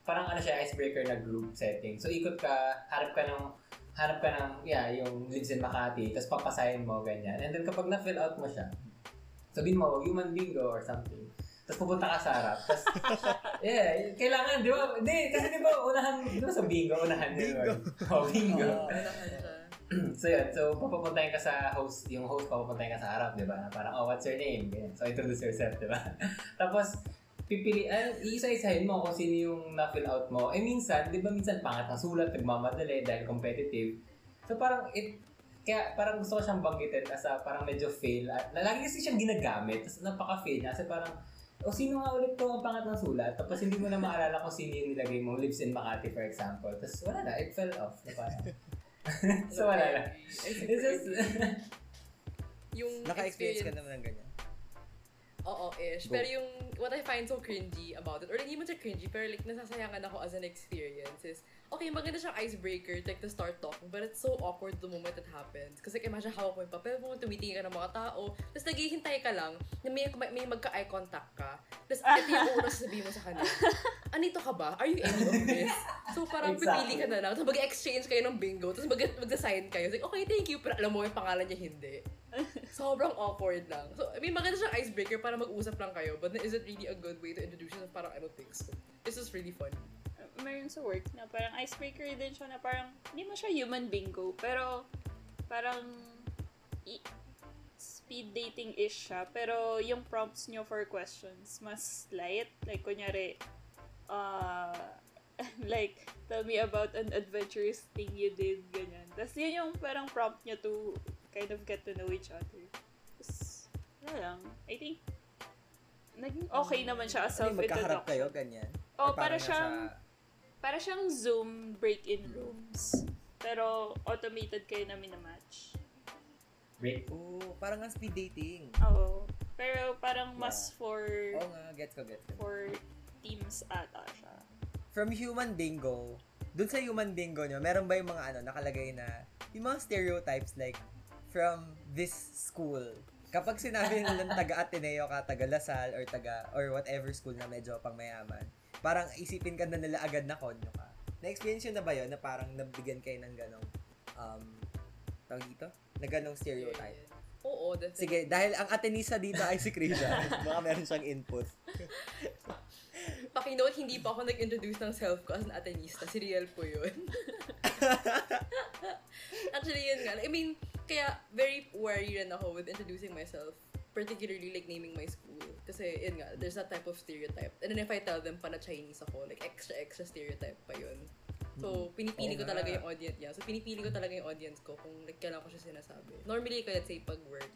Parang ano siya, icebreaker na group setting. So, ikot ka, harap ka ng harap ka ng, yeah, yung lives in Makati, tapos papasahin mo, ganyan. And then, kapag na-fill out mo siya, sabihin mo, human bingo or something. Tapos pupunta ka sa harap. Tapos, yeah, kailangan, di ba? Hindi, kasi di ba, unahan, di ba sa bingo, unahan yun.
Bingo.
Oh, bingo.
Oo.
So yun, so papapuntahin ka sa host, yung host papapuntahin ka sa harap, di ba? Parang, oh, what's your name? Ganyan. So introduce yourself, di ba? Tapos, pipili, ah, iisa-isahin mo kung sino yung na-fill out mo. Eh minsan, di ba minsan pangat ang sulat, nagmamadali dahil competitive. So parang, it, kaya parang gusto ko siyang banggitin as a parang medyo fail. At lagi kasi siyang ginagamit, tapos napaka-fail niya. Kasi parang, o sino nga ulit to ang pangat ng sulat? Tapos hindi mo na maalala kung sino yung nilagay mo, lives in Makati for example. Tapos wala na, it fell off. Na parang, so wala na.
I super
It's just,
yung
Naka-experience ka
experience-
naman ng ganyan.
Oo, ish.
Go.
Pero yung, what I find so cringy about it, or hindi mo siya cringy, pero like, nasasayangan ako as an experience is, okay, maganda siyang icebreaker, like, to start talking, but it's so awkward the moment it happens. Kasi like, imagine hawak mo yung papel mo, tumitingin ka ng mga tao, tapos naghihintay ka lang, na may, may, may magka-eye contact ka, tapos ito yung una sasabihin mo sa kanya, anito ka ba? Are you any of this? So parang
Exactly.
pipili ka na lang, tapos mag-exchange kayo ng bingo, tapos mag- mag-sign kayo, like, okay, thank you, pero alam mo yung pangalan niya hindi. Sobrang awkward lang. So, I mean, maganda siyang icebreaker para mag-usap lang kayo, but is it really a good way to introduce yourself? Parang I don't think so. This is really fun.
Meron sa work na parang icebreaker din siya na parang hindi mo siya human bingo pero parang i- speed dating-ish siya. Pero yung prompts nyo for questions mas light. Like kunyari uh, like tell me about an adventurous thing you did ganyan. Tapos yun yung parang prompt nyo to kind of get to know each other. Tapos wala lang. I think naging okay naman siya as
Ano yung magkaharap kayo,
self-introduction
ganyan?
Oh, para siyang
nasa-
para siyang Zoom break-in rooms. Pero automated kayo na minamatch.
break.
Oo, parang nga speed dating.
Oo. Pero parang mas
Yeah.
for
Oo nga, gets ko, gets ko.
for teams ata siya.
From human bingo, dun sa human bingo nyo, meron ba yung mga ano, nakalagay na yung mga stereotypes like from this school. Kapag sinabi nilang taga Ateneo ka, taga Lasal, or taga, or whatever school na medyo pangmayaman, parang isipin ka na nila agad na konyo ka. Na-experience yun na ba yun na parang nabigyan kayo ng ganong, um, tawag dito? Na ganong stereotype?
Oo, definitely.
Sige, dahil ang Atenisa dito ay si Krisha, baka meron siyang input.
Pakinote, hindi pa ako nag-introduce ng self ko as an Atenista. Si Riel po yun. Actually, yun nga. I mean, kaya very wary rin ako with introducing myself. Particularly like naming my school. Kasi yun nga, there's that type of stereotype. And then if I tell them pa na Chinese ako, like extra extra stereotype pa yun. So, pinipili
Oo
ko talaga yung audience niya. So, pinipili ko talaga yung audience ko kung like, kailan ko siya sinasabi. Normally, ko let's say, pag work,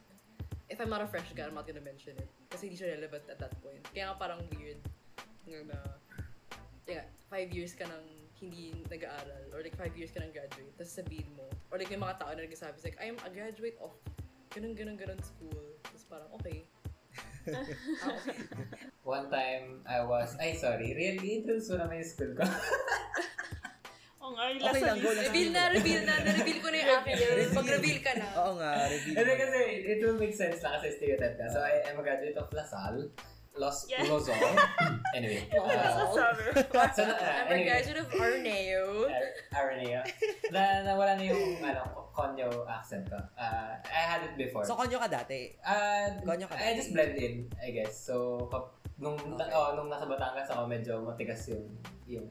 if I'm not a fresh guy, I'm not gonna mention it. Kasi hindi siya relevant at that point. Kaya nga parang weird nga na, nga, five years ka nang hindi nag-aaral or like five years ka nang graduate tapos sabihin mo or like may mga tao na nagsasabi like I'm a graduate of ganun ganun ganun school parang okay okay
One time, I was, ay sorry, really, introduce mo naman yung school ko.
Oo nga, yung
Okay
lasa
lang, go na.
reveal na reveal na na-reveal ko na yung akin mag-reveal ka na
Oo nga, review.
Hindi kasi, it will make sense lang kasi stereotype ka. So, I am a graduate of LaSalle, Los,
Yeah.
Luzon. anyway.
Sa
Uh, so, uh, anyway.
graduate of Arneo
Ar- Aranea. na nawala na yung ano, konyo accent ko. Uh, I had it before.
So, konyo ka dati.
Uh,
Konyo ka
I
dati.
just blend in, I guess. So, kap- nung,
Okay.
oh, nung nasa Batangas ako, medyo matigas yung, yung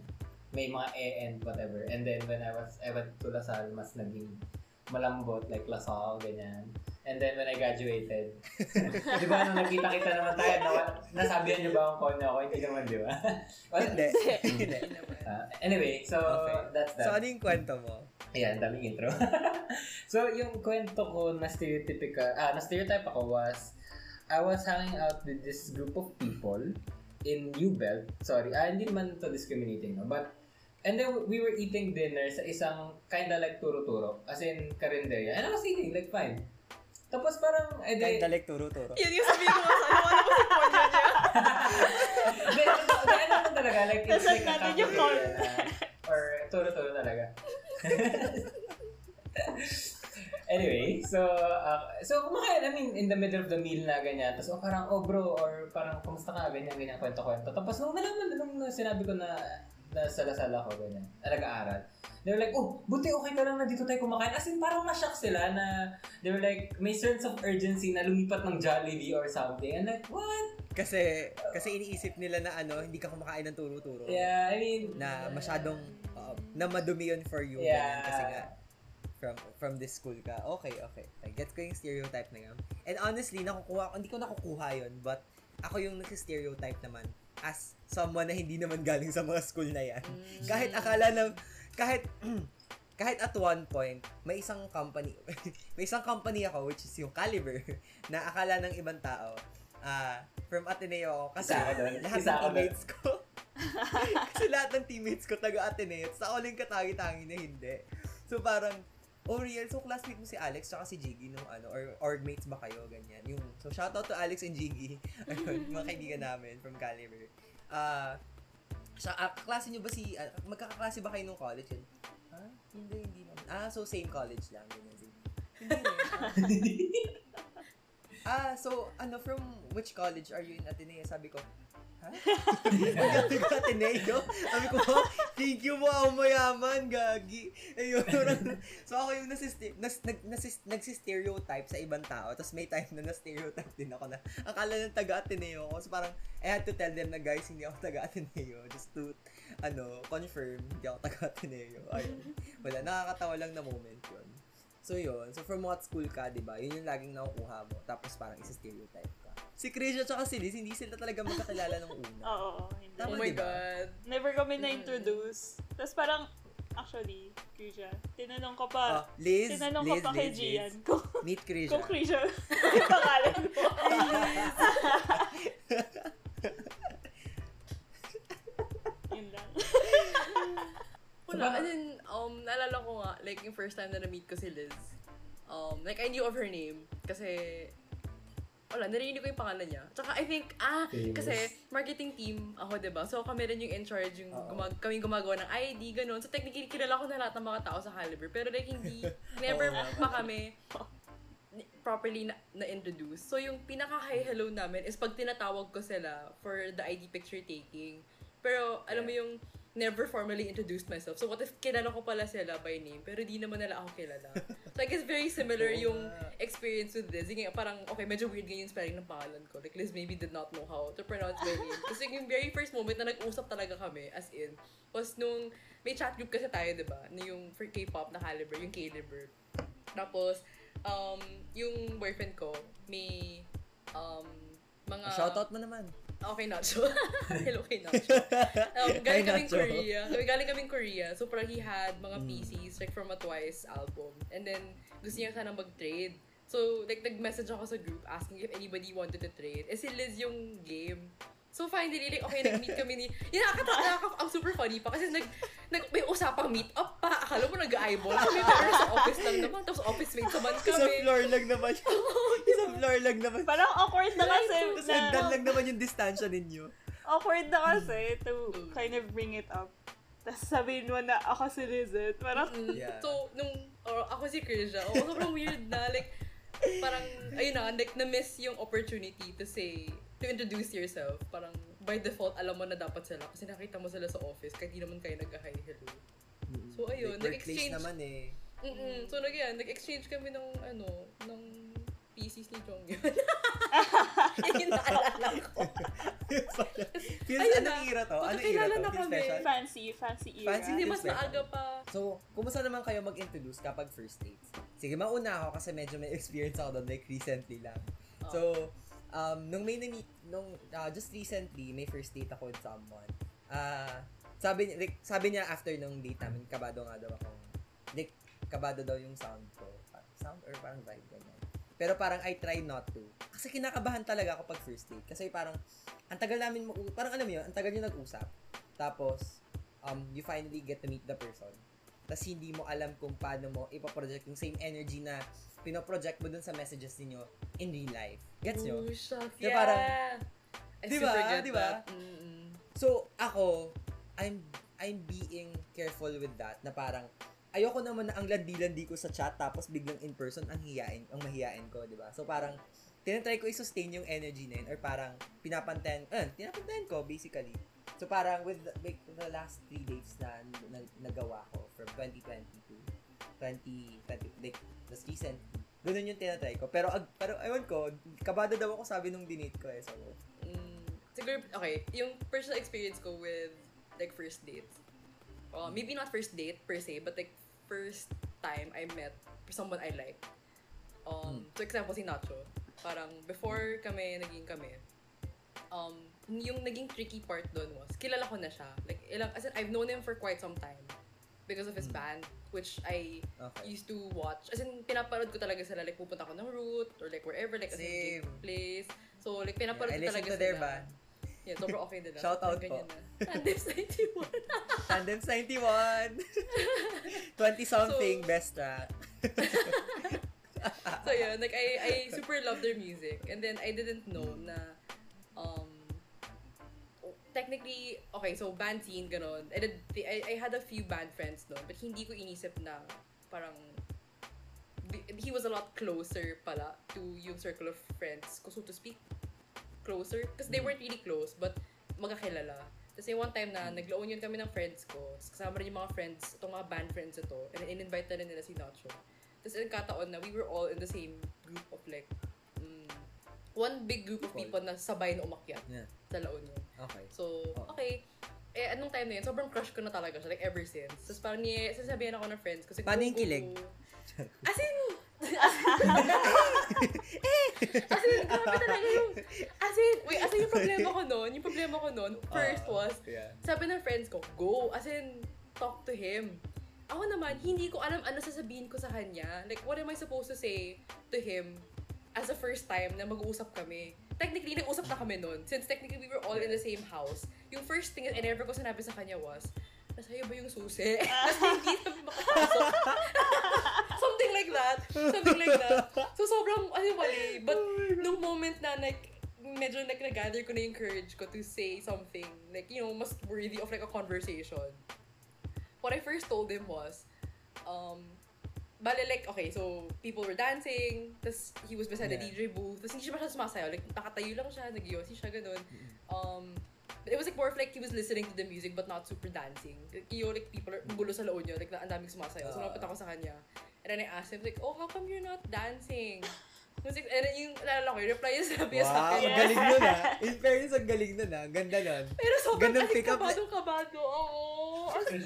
may mga E and whatever. And then when I was, I went to Lasal, mas naging malambot, like Lasal, ganyan. And then when I graduated, di ba nung nagkita-kita naman tayo, na, nasabihan niyo ba ang konyo ako? Hindi naman, di ba?
Hindi. Hindi.
uh, anyway, so
Okay.
that's that.
So, ano yung kwento mo?
Ayan, daming intro. so, yung kwento ko na stereotypical, ah, na stereotype ako was, I was hanging out with this group of people in New Belt. Sorry, ah, hindi naman to discriminating, no? But, and then we were eating dinner sa isang kinda like turo-turo, as in karinderya. And I was eating, like, fine. Tapos parang, eh, di,
Kinda like turo-turo.
yun yung sabihin ko nga sa'yo ano ba si Ponyo niya
Hindi, ano, hindi, ano naman talaga, like, it's like a uh, or turo-turo talaga. anyway, so, uh, so kumakain, I mean, in the middle of the meal na ganyan, tapos oh, parang, oh bro, or parang, kumusta ka, ganyan, ganyan, kwento-kwento. Tapos nung nalaman, nung sinabi ko na, na salasala ko, ganyan, na nag-aaral, they were like, oh, buti okay ka lang na dito tayo kumakain. As in, parang na-shock sila na, they were like, may sense of urgency na lumipat ng Jollibee or something. And like, what?
Kasi, kasi iniisip nila na ano, hindi ka kumakain ng turo-turo.
Yeah, I mean,
Na masyadong, uh, na madumi yun for you.
Yeah.
ganyan. Kasi nga, from from this school ka. Okay, okay. I gets ko yung stereotype na yun. And honestly, nakukuha, hindi ko nakukuha yun, but ako yung nag-stereotype naman as someone na hindi naman galing sa mga school na yan. Kahit akala na, kahit, kahit at one point, may isang company, may isang company ako, which is yung Caliber, na akala ng ibang tao, ah, from Ateneo ako. Kasi lahat ng teammates ko, kasi lahat ng teammates ko taga Ateneo, ako lang katangi-tangi na hindi. So parang, oh real, so classmate mo si Alex tsaka si Jiggy nung ano, or orgmates ba kayo, ganyan. Yung, so shoutout to Alex and Jiggy, ayun, mga kaibigan namin from Caliber. Ah, sa ah, klase nyo ba si, ah, magkakaklase ba kayo nung college? Yun? Ha? Hindi, hindi naman. Ah, so same college lang, ganyan. Sige. Hindi rin. Ah, so, ano, from which college are you in Ateneo? Sabi ko, ha? Ang Ateneo? Sabi ko, ha? Thank you mo, ako mayaman, gagi. Ayun, so ako yung nasisti- nas, nag, nasis, nagsistereotype sa ibang tao, tapos may time na na-stereotype din ako na akala ng taga Ateneo ako. So parang, I had to tell them na guys, hindi ako taga Ateneo. Just to, ano, confirm, hindi ako taga Ateneo. Ayun. Wala, nakakatawa lang na moment yun. So yun, so from what school ka, di ba? Yun yung laging nakukuha mo. Tapos parang isa-stereotype Si Krisha tsaka si Liz, hindi sila talaga magkakilala nung una.
Oo, hindi.
Tama,
oh my
diba?
god
Never kami na-introduce. Tapos parang, actually, Krisha, tinanong ko pa,
Oh, Liz,
tinanong
Liz,
ko pa kay
Liz,
Gian
Liz.
kung,
Meet Krisha.
kung Krisha, yung pangalan mo. Yun lang.
Wala. And then, um, naalala ko nga, like, yung first time na na-meet ko si Liz, um, like, I knew of her name. Kasi, wala, narinig ko yung pangalan niya. Tsaka, I think, ah,
Famous.
kasi, marketing team ako, 'di ba So, kami rin yung in charge, yung gumag kami gumagawa ng ID, ganun. So, technically, kilala ko na lahat ng mga tao sa Caliber. Pero, like, hindi, never kami ni- properly na, na-introduce. So, yung pinaka-hi hello namin is pag tinatawag ko sila for the ID picture taking. Pero, alam mo yung never formally introduced myself. So, what if kilala ko pala sila by name, pero di naman nila ako kilala. So, I guess very similar yung experience with Liz. Yung parang, okay, medyo weird ganyan yung spelling ng pangalan ko. Like, Liz maybe did not know how to pronounce my name. Kasi yung very first moment na nag-usap talaga kami, as in, was nung, may chat group kasi tayo, di ba? Na yung for K-pop na caliber, yung Caliber. Tapos, um, yung boyfriend ko, may, um, mga...
Shoutout mo naman.
Okay, Nacho. Hello kay Nacho. Um, galing kaming. Korea. Galing kaming Korea. So, parang he had mga
Mm.
PCs, like, from a Twice album. And then, gusto niya sana mag-trade. So, like, nag-message ako sa group asking if anybody wanted to trade. Eh, si Liz yung game. So, finally, like, okay, nag-meet kami ni... Yun, nakakatawa, nakaka- ang super funny pa. Kasi nag, nag, may usapang meet up pa. Akala mo nag-eyeball kami. Pero sa office lang naman. Tapos office mates naman kami.
floor lang naman. Isang floor lang naman.
Parang awkward na kasi.
Tapos
na,
hagdan lang naman yung distansya ninyo.
awkward na kasi to kind of bring it up. Tapos sabihin mo na ako si Lizette. Parang,
Mm.
Yeah.
So, nung or, ako si Krisha, oh, sobrang weird na. Like, parang, ayun na, like, na-miss yung opportunity to say, to introduce yourself. Parang, by default, alam mo na dapat sila. Kasi nakita mo sila sa office, kahit di naman kayo nag-hi, hello. So, ayun,
Like,
nag-exchange.
naman eh.
Mm-mm. So, nag, yan, nag-exchange kami ng, ano, ng PCs ni Jong yun. Yan yung naalala ko.
Feels,
Ayun
anong
na.
era to? Anong era to?
na kami.
fancy, fancy era.
Fancy
Hindi, mas
special.
maaga pa.
So, kumusta naman kayo mag-introduce kapag first dates? Sige, mauna ako kasi medyo may experience ako doon like recently lang. So, um, nung may na-meet, nung, ah, just recently, may first date ako with someone. Ah, sabi, niya- like, sabi niya after nung date namin, kabado nga daw ako. Like, kabado daw yung sound ko. Sound or parang vibe, ganyan. Pero parang I try not to. Kasi kinakabahan talaga ako pag first date. Kasi parang, ang tagal namin, parang alam mo yun, ang tagal nyo nag-usap. Tapos, um, you finally get to meet the person. Tapos hindi mo alam kung paano mo ipaproject yung same energy na pinoproject mo dun sa messages ninyo in real life. Gets nyo?
Oh,
Di ba
yeah.
parang-
I
Di
super
ba?
get
Di ba? So, ako, I'm I'm being careful with that na parang ayoko naman na ang landi-landi ko sa chat tapos biglang in person ang hiyain, ang mahiyain ko, di ba? So, parang tinatry ko i-sustain yung energy na yun or parang pinapantayan, eh, pinapantayan ko basically. So, parang with the, with the last three dates na, na nagawa ko from 2020 to 2020, like, just recent, ganun yung tinatry ko. Pero, ag, pero, ewan ko, kabado daw ako sabi nung dinate ko eh. So,
Mm, siguro, okay, yung personal experience ko with, like, first dates. Uh, maybe not first date per se, but like, first time I met someone I like. Um, So, example, si Nacho. Parang, before kami, naging kami, um, yung naging tricky part doon was, kilala ko na siya. Like, ilang, as in, I've known him for quite some time because of his band, which I
okay.
used to watch. As in, pinapanood ko talaga sila. Like, pupunta ko ng route or like wherever, like, as in, place. So, like, pinapanood
Yeah, I
ko
listen
talaga
to their
sila.
band.
Yeah, sobrang okay nila.
Shout out po.
Tandems 91.
Tandems 91. 20 something
So-
best track.
so, yun. Like, I, I super love their music. And then, I didn't know na, um, technically, okay, so band scene, ganon. I, did, I, I had a few band friends noon, but hindi ko inisip na parang he was a lot closer pala to yung circle of friends ko, so to speak. Closer. Because they weren't really close, but magkakilala. Tapos yung one time na naglaon yun kami ng friends ko, tapos kasama rin yung mga friends, itong mga band friends ito, and in-invite na nila si Nacho. Tapos yung kataon na we were all in the same group of like, mm, one big group of
People.
people na sabay na umakyat
Yeah.
sa La Union.
Okay.
So,
Oh.
okay. Eh, anong time na yun, sobrang crush ko na talaga siya, like ever since. Tapos parang niya, sasabihan ako ng friends ko.
Paano yung kilig?
As in, as in, grabe talaga yung, as in, wait, as in yung problema ko noon, yung problema ko noon, first
Ah,
was,
yeah.
sabi ng friends ko, go, as in, talk to him. Ako naman, hindi ko alam ano sasabihin ko sa kanya. Like, what am I supposed to say to him as a first time na mag-uusap kami? Technically, nag-usap na kami noon. Since technically, we were all in the same house. Yung first thing and ever ko sinabi sa kanya was, nasa'yo ba yung susi? Kasi hindi kami makapasok. Something like that. Something like that. So, sobrang, ano mali. But, nung moment na, like, medyo like, nag-gather ko na yung courage ko to say something, like, you know, mas worthy of like a conversation. What I first told him was, um, bale like, okay, so people were dancing, tapos he was beside the
Yeah.
DJ booth, tapos hindi siya masyadong sumasayaw, like nakatayo lang siya, nag-yossi siya, ganun. Um, but it was like more of like he was listening to the music but not super dancing. Like, yung like people are gulo sa loob niya, like ang daming sumasayaw. So
Ah.
napit ako sa kanya. And then I asked him like, oh, how come you're not dancing? Tapos like, and then yung, nalala ko, yung reply niya sabi niya sa
Wow,
akin.
ang galing nun ah. In fairness, ang galing nun ah. Ganda nun.
Pero sobrang
Gandang
kahit kabado-kabado. Oo, as in.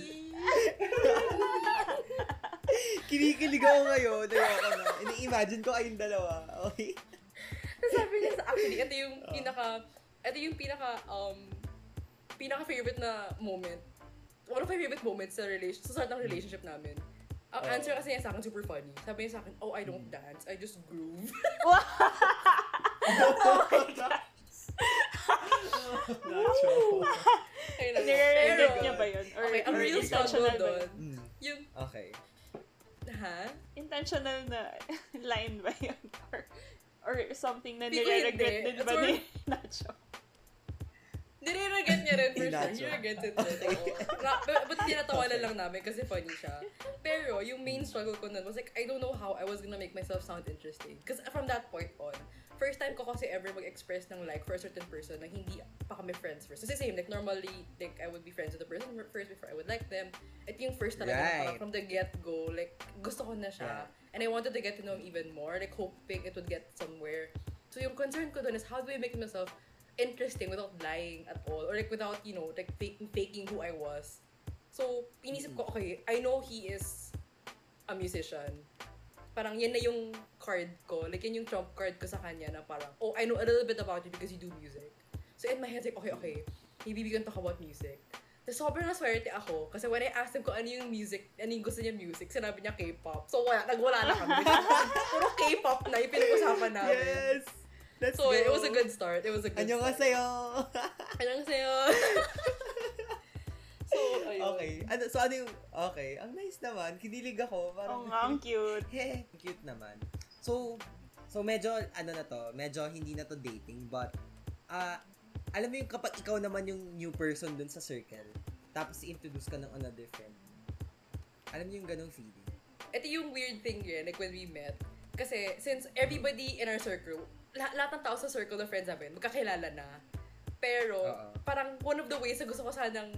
Kinikilig ako ngayon. Ayoko na. Ini-imagine ko kayong dalawa. Okay?
Tapos sabi niya, sa- actually, ito yung pinaka, ito yung pinaka, um, pinaka favorite na moment. One of my favorite moments sa relation, sa start ng relationship namin. Ang
Oh.
answer kasi niya sa akin super funny. Sabi niya sa akin, oh, I don't dance, I just groove.
Nacho.
Ayun na.
Nire-regret
Pero-
niya ba yun? Or,
Okay, ang real struggle doon,
yun?
Mm,
yung,
Okay.
Ha?
Intentional na line ba yun? Or, or something na nire-regret din ba
more-
ni Nacho?
Nire-regret niya rin for sure. He regrets it din. Na- But, but lang namin kasi funny siya. Pero yung main struggle ko nun was like, I don't know how I was gonna make myself sound interesting. Because from that point on, first time ko kasi ever mag-express ng like for a certain person na hindi pa kami friends first. Kasi same, like normally, like I would be friends with the person first before I would like them. At yung first talaga,
Right.
parang from the get-go, like gusto ko na siya. And I wanted to get to know him even more, like hoping it would get somewhere. So yung concern ko dun is how do I make myself interesting without lying at all or like without you know like fake, faking who I was so inisip ko okay I know he is a musician parang yan na yung card ko like yan yung trump card ko sa kanya na parang oh I know a little bit about you because you do music so in my head like okay okay maybe we can talk about music Tapos sobrang naswerte ako kasi when I asked him kung ano yung music, ano yung gusto niya music, sinabi niya K-pop. So wala, nagwala na kami. Puro K-pop na yung pinag-usapan namin.
Yes! Let's
So
go!
it was a good start. It was a good
Anyo nga
start.
sa'yo!
Annyeonghaseyo.
okay. Ano, so ano yung... Okay. Ang nice naman. Kinilig ako. Parang,
nga, ang cute.
Heh, cute naman. So, so medyo, ano na to, medyo hindi na to dating, but, ah, alam mo yung kapag ikaw naman yung new person dun sa circle, tapos i-introduce ka ng another friend. Alam mo yung ganong feeling?
Ito yung weird thing yun, like when we met. Kasi, since everybody in our circle, lah- lahat ng tao sa circle of friends namin, magkakilala na. Pero,
Oo.
parang one of the ways na gusto ko sanang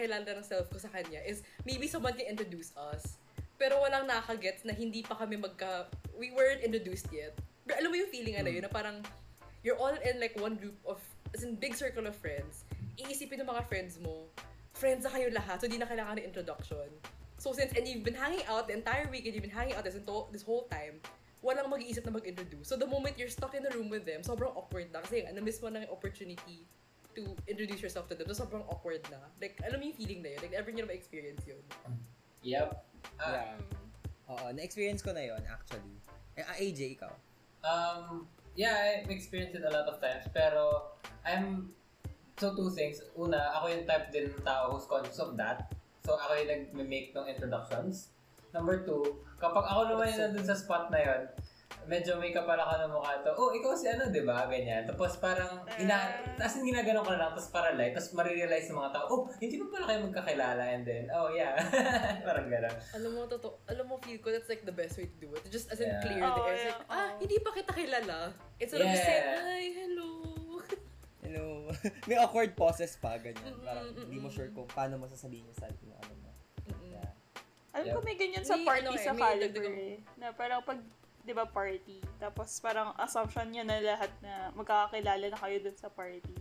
magpakilala ng self ko sa kanya is maybe someone can introduce us. Pero walang nakagets na hindi pa kami magka... We weren't introduced yet. Pero alam mo yung feeling ano yun, na parang you're all in like one group of, as in big circle of friends. Iisipin ng mga friends mo, friends na kayo lahat, so di na kailangan ng introduction. So since, and you've been hanging out the entire week, and you've been hanging out this, this whole time, walang mag-iisip na mag-introduce. So the moment you're stuck in the room with them, sobrang awkward na. Kasi na-miss mo na yung opportunity to introduce yourself to them. So sobrang awkward na. Like, alam mo yung feeling na yun? Like, ever nyo na ma-experience yun?
Yep. Ah,
Yeah. Oo, na-experience ko na yon actually. Eh, ah, AJ, ikaw?
Um, yeah, I've experienced it a lot of times, pero I'm, so two things. Una, ako yung type din ng tao who's conscious of that. So, ako yung nag-make ng introductions. Number two, kapag ako naman yung nandun sa spot na yon, medyo may kapala ka ng mukha to, oh, ikaw si ano, di ba? Ganyan. Tapos parang, ina, as in ginaganon ka na lang, tapos para light, tapos marirealize ng mga tao, oh, hindi pa pala kayo magkakilala, and then, oh, yeah. parang gano'n.
Alam mo, totoo, alam mo, feel ko, that's like the best way to do it. Just as in
Yeah.
clear the
Oh,
air. It's
yeah.
like, ah,
Oh.
hindi pa kita kilala. Instead of just
Yeah.
saying, hi, hello.
Hello. May awkward pauses pa, ganyan.
Mm-mm,
Parang hindi mo
mm-mm.
sure kung paano mo sasabihin yung sarili mo. Ano mo. Yeah.
Alam
Yep.
ko may ganyan sa
May
party
ano eh,
sa
may
Caliber
dagdagang-
eh. Na parang pag, di ba, party. Tapos parang assumption niya na lahat na magkakakilala na kayo dun sa party.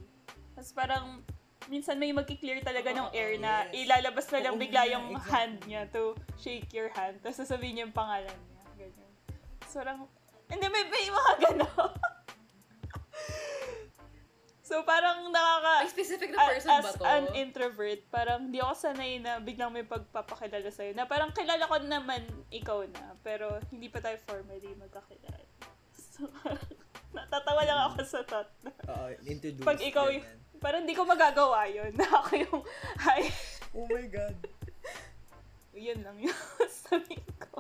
Tapos parang minsan may magki-clear talaga ng air na
yes.
ilalabas na lang
Oo
bigla yung
exactly.
hand niya to shake your hand. Tapos sasabihin niya yung pangalan niya. Ganyan. So parang, hindi, may, may mga gano'n. so parang nakaka...
May specific na
A-
person
as
ba to?
an introvert, parang di ako sanay na biglang may pagpapakilala sa'yo. Na parang kilala ko naman ikaw na, pero hindi pa tayo formally magkakilala. So, natatawa lang ako sa thought na
Oo, introduce.
pag ikaw y-
ganyan.
parang hindi ko magagawa yun. Na ako yung, hi,
Oh my God.
yun lang yung sabihin ko.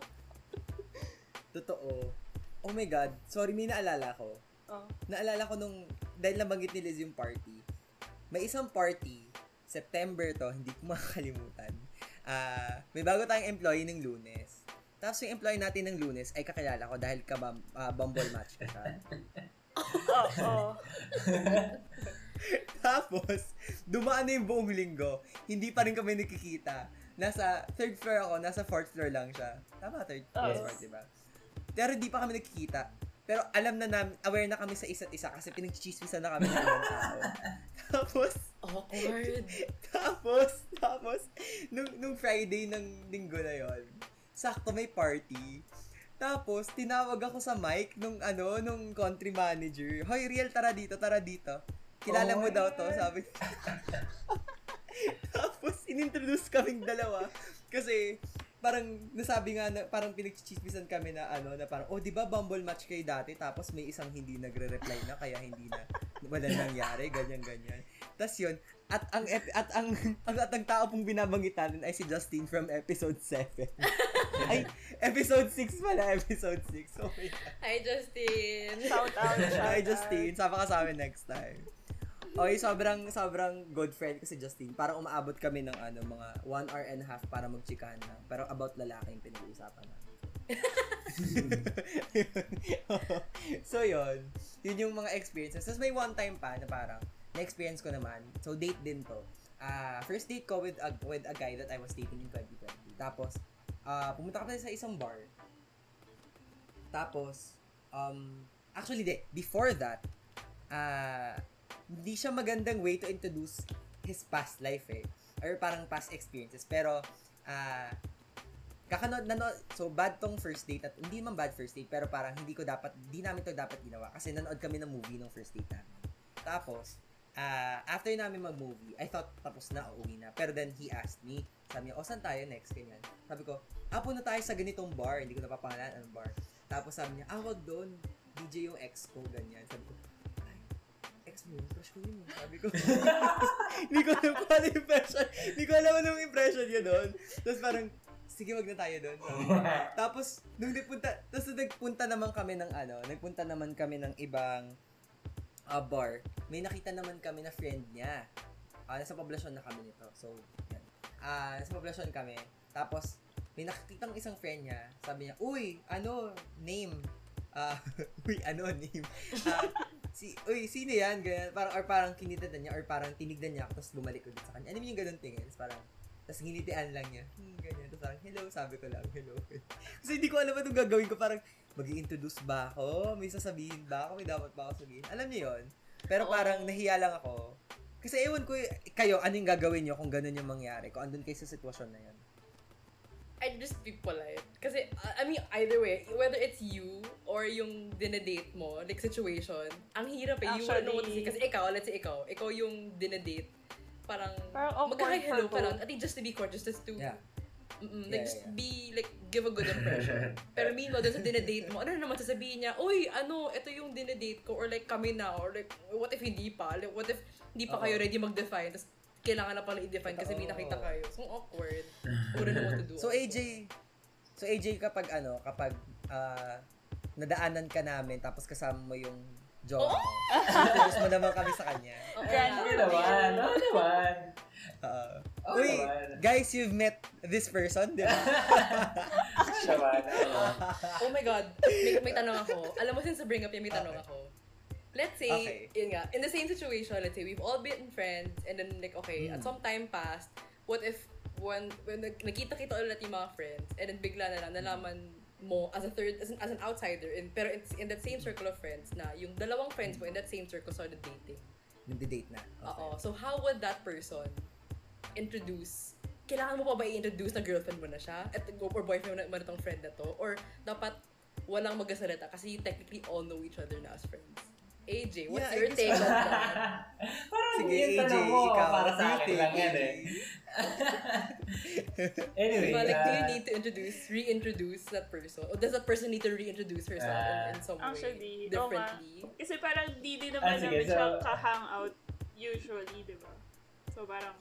Totoo. Oh my God. Sorry, may naalala ko.
Oh.
Naalala ko nung, dahil nabanggit ni Liz yung party, may isang party, September to, hindi ko makakalimutan. Ah, may bago tayong employee ng lunes. Tapos yung employee natin ng lunes ay kakilala ko dahil ka uh, bumble match ka siya.
Oo. Oh, oh.
Tapos, dumaan na yung buong linggo. Hindi pa rin kami nakikita. Nasa third floor ako, nasa fourth floor lang siya. Tama, third
Yes.
floor, di ba? Pero hindi pa kami nakikita. Pero alam na namin, aware na kami sa isa't isa kasi pinagchichismisan na kami ng ibang tao. tapos,
Awkward.
tapos, tapos, nung, nung Friday ng linggo na yon sakto may party. Tapos, tinawag ako sa mic nung ano, nung country manager. Hoy, real, tara dito, tara dito. Kilala
Oh
mo daw to, sabi. Tapos, inintroduce kaming dalawa. Kasi, parang nasabi nga na parang pinagchichismisan kami na ano na parang oh di ba Bumble match kayo dati tapos may isang hindi nagre-reply na kaya hindi na wala nangyari ganyan ganyan tas yun at ang at ang ang at ang tao pong binabangitan ay si Justin from episode 7 ay episode 6 pala episode 6 oh my God.
Hi, Justin.
Shout out, shout
Hi. Justin sama ka sa amin next time Okay, sobrang sobrang good friend ko si Justin. Parang umaabot kami ng ano mga one hour and a half para magchikahan lang. Pero about lalaki yung pinag-uusapan namin. so yun, yun yung mga experiences. Tapos may one time pa na parang na-experience ko naman. So date din to. Ah, first date ko with a, with a guy that I was dating in 2020. Tapos ah pumunta kami sa isang bar. Tapos um actually de, before that ah hindi siya magandang way to introduce his past life eh. Or parang past experiences. Pero, ah, kakanood, nanood, so bad tong first date at hindi man bad first date, pero parang hindi ko dapat, hindi namin to dapat ginawa kasi nanood kami ng movie nung first date namin. Tapos, ah, after namin mag-movie, I thought tapos na, uuwi na. Pero then he asked me, sabi niya, o saan tayo next? Ganyan. Sabi ko, ah, punta tayo sa ganitong bar. Hindi ko napapangalan ang bar. Tapos sabi niya, ah, wag doon. DJ yung ex ko, ganyan. Sabi ko, yun? crush ko yun. eh." Sabi ko, hindi ko alam kung ano impression. Hindi ko alam anong impression niya doon. Tapos parang, sige, wag na tayo doon. Tapos, nung nagpunta, tapos nung nagpunta naman kami ng ano, nagpunta naman kami ng ibang uh, bar. May nakita naman kami na friend niya. Ah, nasa poblasyon na kami nito. So, yan. Ah, nasa poblasyon kami. Tapos, may nakitang isang friend niya. Sabi niya, Uy, ano, name? Ah, uy, ano, name? Ah, si, uy, sino yan? Ganyan. Parang, or parang kinita niya, or parang tinignan niya, tapos bumalik ulit sa kanya. Ano yung ganun tingin? Parang, tapos nginitian lang niya. Hmm, ganyan. Tapos parang, hello, sabi ko lang, hello. Kasi hindi ko alam anong gagawin ko. Parang, mag introduce ba ako? May sasabihin ba ako? May dapat ba ako sabihin? Alam niyo yon Pero
Oo.
parang nahiya lang ako. Kasi ewan ko, y- kayo, ano yung gagawin niyo kung ganun yung mangyari? Kung andun kayo sa sitwasyon na yun.
I'd just be polite. Kasi, I mean, either way, whether it's you or yung dinedate mo, like situation, ang hirap eh. You wouldn't know what to say.
Actually-
Kasi ikaw, let's say ikaw, ikaw yung dinedate, parang,
Parang awkward
magkaka-hello ka lang. I think just to be courteous, just to,
Yeah.
mm
Yeah,
like, just
yeah.
be, like, give a good impression. Pero meanwhile, dun sa dinedate mo, ano na naman sasabihin niya, uy, ano, ito yung dinedate ko, or like, kami na, or like, what if hindi pa? Like, what if hindi pa
Oo.
kayo ready mag-define, tapos kailangan na pala i-define kasi may nakita kayo. So, awkward. Wouldn't know what to do.
So AJ, so AJ kapag ano, kapag ah, nadaanan ka namin tapos kasama mo yung jowa mo, introduce mo naman kami sa kanya.
Grand
nga.
Oo naman, oo naman.
Oo. Uy,
naman.
guys, you've met this person, di ba?
Naman, oo.
Oh my God. May, may tanong ako. Alam mo, since bring up yan, may tanong
Okay.
ako. Let's say,
Okay.
yun nga, in the same situation, let's say, we've all been friends, and then, like, okay,
Hmm.
at some time passed, what if, when, when nakita-kita ulit yung mga friends, and then bigla na lang, nalaman mo as a third, as an, as an outsider, in, pero it's in that same circle of friends, na yung dalawang friends mo in that same circle started dating.
Nagde-date na. Okay.
Oo. So, how would that person introduce kailangan mo pa ba i-introduce na girlfriend mo na siya? At, or boyfriend mo na, mo na tong friend na to? Or dapat walang magasalita kasi you technically all know each other na as friends? AJ, what's
Yeah,
your take on that?
Parang
Sige,
yung
AJ,
tanong mo,
ikaw.
para sa akin lang yan eh. Anyway,
Diba, like, do you
ah,
need to introduce, reintroduce that person? Or does that person need to reintroduce herself
Ah.
in, in some
Actually,
way?
nga.
Differently?
Kasi parang di din
Ah,
naman
sige,
namin siya
so-
ka-hangout usually, di ba? So parang,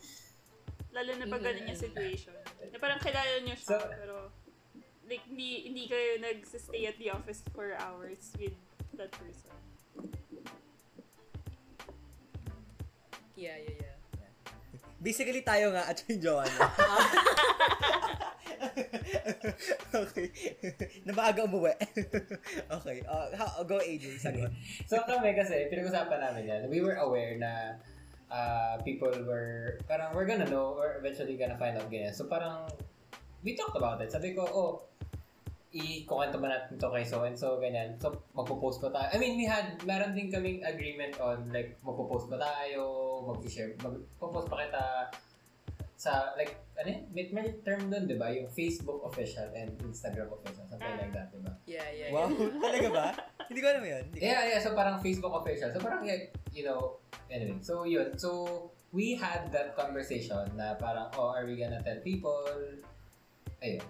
lalo na pag ganun yung situation. Na parang kilala niyo siya,
So-
pero like, hindi, hindi kayo nag-stay at the office for hours with that person.
Yeah, yeah, yeah.
Basically, tayo nga at yung jowa niya. okay. na maaga umuwi. okay. Uh, how, go AJ, sagot.
so kami kasi, pinag-usapan namin yan. We were aware na uh, people were, parang we're gonna know or eventually gonna find out ganyan. So parang, we talked about it. Sabi ko, oh, i-kukwento ba natin to kay so and so, ganyan. So, magpo-post ba tayo? I mean, we had, meron din kaming agreement on, like, magpo-post ba tayo, mag-share, magpo-post pa kita sa, like, ano yun? May, may term doon, di ba? Yung Facebook official and Instagram official. Something like that, di ba?
Yeah, yeah,
Wow,
yeah.
talaga ba? Hindi ko alam yun. Hindi ko
Yeah, yeah. So, parang Facebook official. So, parang, like, you know, anyway. So, yun. So, we had that conversation na parang, oh, are we gonna tell people? Ayun.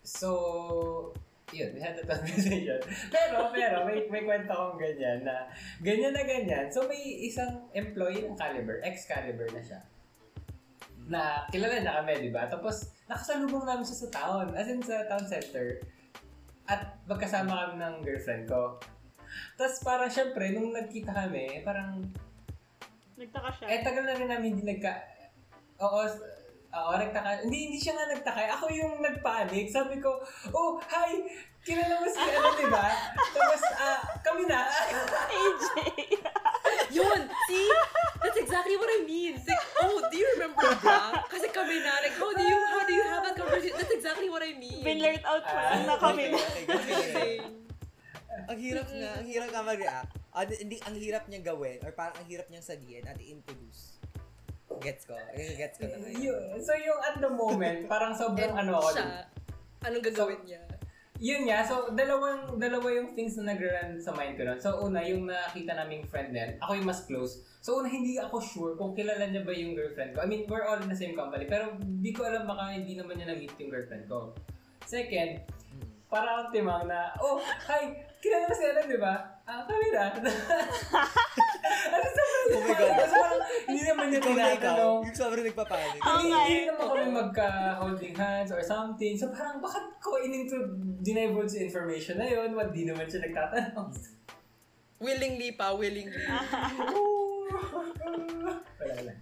So, yun, we had that conversation. pero, pero, may, may kwento akong ganyan na, ganyan na ganyan. So, may isang employee ng Caliber, ex-Caliber na siya, na kilala na kami, di ba? Tapos, nakasalubong namin siya sa town, as in sa town center. At magkasama kami ng girlfriend ko. Tapos parang syempre, nung nagkita kami, parang,
Nagtaka siya.
eh tagal na rin namin hindi nagka... Oo, oo, nagtaka. Hindi, hindi siya nga nagtaka. Ako yung nagpanik. Sabi ko, oh, hi! Kilala mo si ano, di ba? Tapos, ah, kami na.
AJ!
Yun! See? That's exactly what I mean. It's like, oh, do you remember that? Kasi kami na, like, how do you, how do you have that conversation? That's exactly what I mean.
Binlurt out mo lang na kami na.
Okay, okay, okay. ang hirap nga, ang hirap nga mag-react. Ah, di- hindi, ang hirap niyang gawin, or parang ang hirap niyang sabihin at i-introduce. Gets ko. Eh, Gets ko na.
Yun. So, yung at the moment, parang sobrang
And
ano ako.
siya, anong gagawin niya?
Yun nga, so dalawang dalawa yung things na nag-run sa mind ko nun. So una, yung nakita naming friend din, ako yung mas close. So una, hindi ako sure kung kilala niya ba yung girlfriend ko. I mean, we're all in the same company, pero hindi ko alam baka hindi naman niya na-meet yung girlfriend ko. Second, para akong timang na, oh, hi, kilala mo si Ellen, di ba? Ah, kami na. Ano sa
Oh my God.
Kasi parang, hindi naman niya tinatanong.
yung sobrang nagpapanik.
Oo
Hindi,
nga
hindi naman kami magka-holding hands or something. So parang bakit ko in-intro, dinivulge information na yun? What, di naman siya nagtatanong.
Willingly pa, willingly.
Wala lang.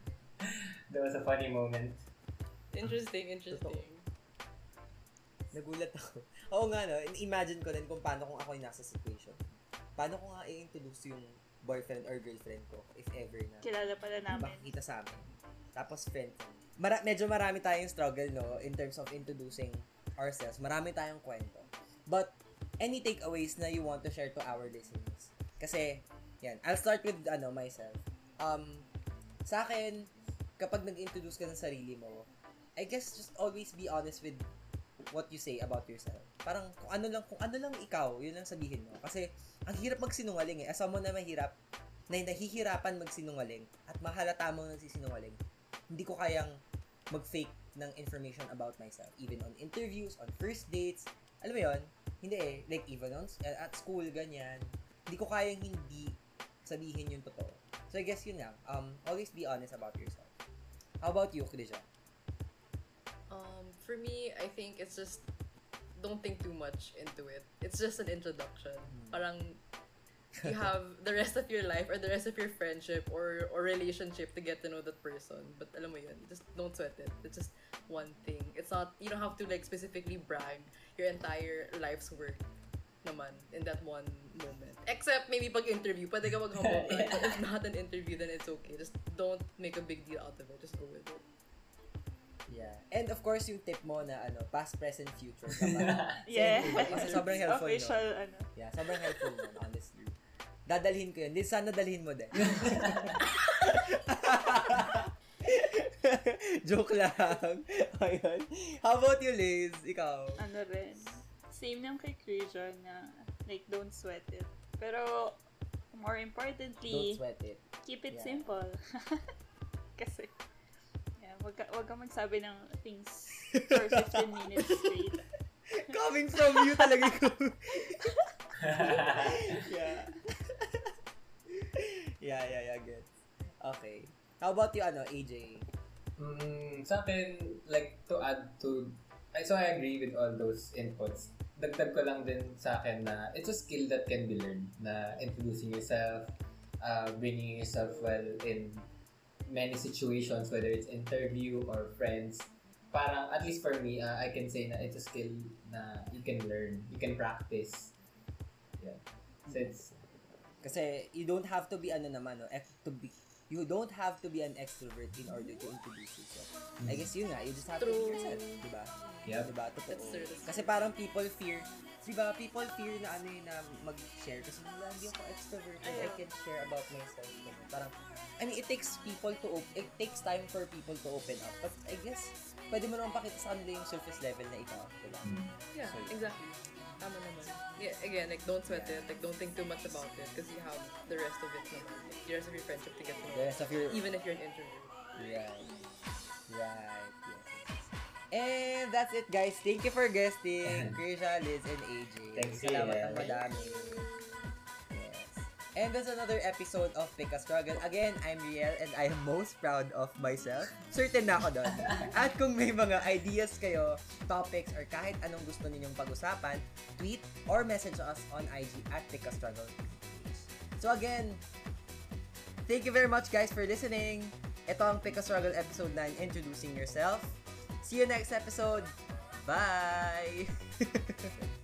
That was a funny moment.
Interesting, interesting.
Nagulat ako. Oo nga no, imagine ko din kung paano kung ako yung nasa situation. Paano ko nga i-introduce yung boyfriend or girlfriend ko, if ever na.
Kilala pala namin.
makikita sa amin. Tapos friend ko. Mara- medyo marami tayong struggle, no, in terms of introducing ourselves. Marami tayong kwento. But, any takeaways na you want to share to our listeners? Kasi, yan, I'll start with, ano, myself. Um, sa akin, kapag nag-introduce ka ng sarili mo, I guess just always be honest with what you say about yourself. Parang kung ano lang kung ano lang ikaw, yun lang sabihin mo. Kasi ang hirap magsinungaling eh. As someone na mahirap, na nahihirapan magsinungaling at mahalata mo nagsisinungaling, hindi ko kayang mag-fake ng information about myself. Even on interviews, on first dates. Alam mo yon Hindi eh. Like even on, at school, ganyan. Hindi ko kayang hindi sabihin yung totoo. So I guess yun lang. Um, always be honest about yourself. How about you, Krisha?
Um, for me, I think it's just don't think too much into it. It's just an introduction. Hmm. Parang you have the rest of your life or the rest of your friendship or or relationship to get to know that person. But alam mo yun, just don't sweat it. It's just one thing. It's not you don't have to like specifically brag your entire life's work naman in that one moment. Except maybe pag interview, pwede ka mag-humble brag. But if not an interview, then it's okay. Just don't make a big deal out of it. Just go with it.
Yeah. And of course, yung tip mo na ano, past, present, future. Kapag,
Yeah.
Kasi sobrang helpful,
Official,
no?
ano.
Yeah, sobrang helpful nun, honestly. Dadalhin ko yun. Di sana dalhin mo din. Joke lang. Ayun. How about you, Liz? Ikaw?
ano rin, same lang kay Krisha na, like, don't sweat it. Pero, more
Don't
importantly,
sweat it.
keep it
Yeah.
simple. Kasi, wag ka, wag ka magsabi ng things for 15 minutes straight.
Coming from you talaga ko. yeah. yeah, yeah, yeah, good. Okay. How about you, ano, AJ?
Mm, sa akin, like, to add to, I so I agree with all those inputs. Dagdag ko lang din sa akin na it's a skill that can be learned na introducing yourself, uh, bringing yourself well in many situations, whether it's interview or friends, parang at least for me, uh, I can say na it's a skill na you can learn, you can practice. Yeah. It's,
Kasi you don't have to be ano naman, no, to be you don't have to be an extrovert in order to introduce yourself. I guess yun nga, you just have to be
True.
yourself, di ba?
Yep.
Di ba? Totoo.
That's true,
Kasi parang people fear, di ba, people fear na ano yun na mag-share kasi wala, hindi ako extrovert, I
Ayaw.
can share about myself. Parang, I mean, it takes people to, op- it takes time for people to open up. But I guess, pwede mo naman pakita sa kanila yung surface level na ikaw, ba?
Yeah,
So,
exactly. Tama naman. Yeah, again, like, don't sweat it. Like, don't think too much about it because you have the rest of it naman. Like, the rest of your friendship to get to know.
The rest of your,
Even if you're an introvert.
Right. Right. Yes. And that's it, guys. Thank you for guesting, Krisha, Liz, and AJ.
Thanks,
Salamat
Riel.
ng madami. Yes. And that's another episode of Pick a Struggle. Again, I'm Riel and I am most proud of myself. Certain na ako doon. At kung may mga ideas kayo, topics, or kahit anong gusto ninyong pag-usapan, tweet or message us on IG at Pick a Struggle. So again, Thank you very much guys for listening. Ito ang Pick a Struggle episode 9, Introducing Yourself. See you next episode. Bye!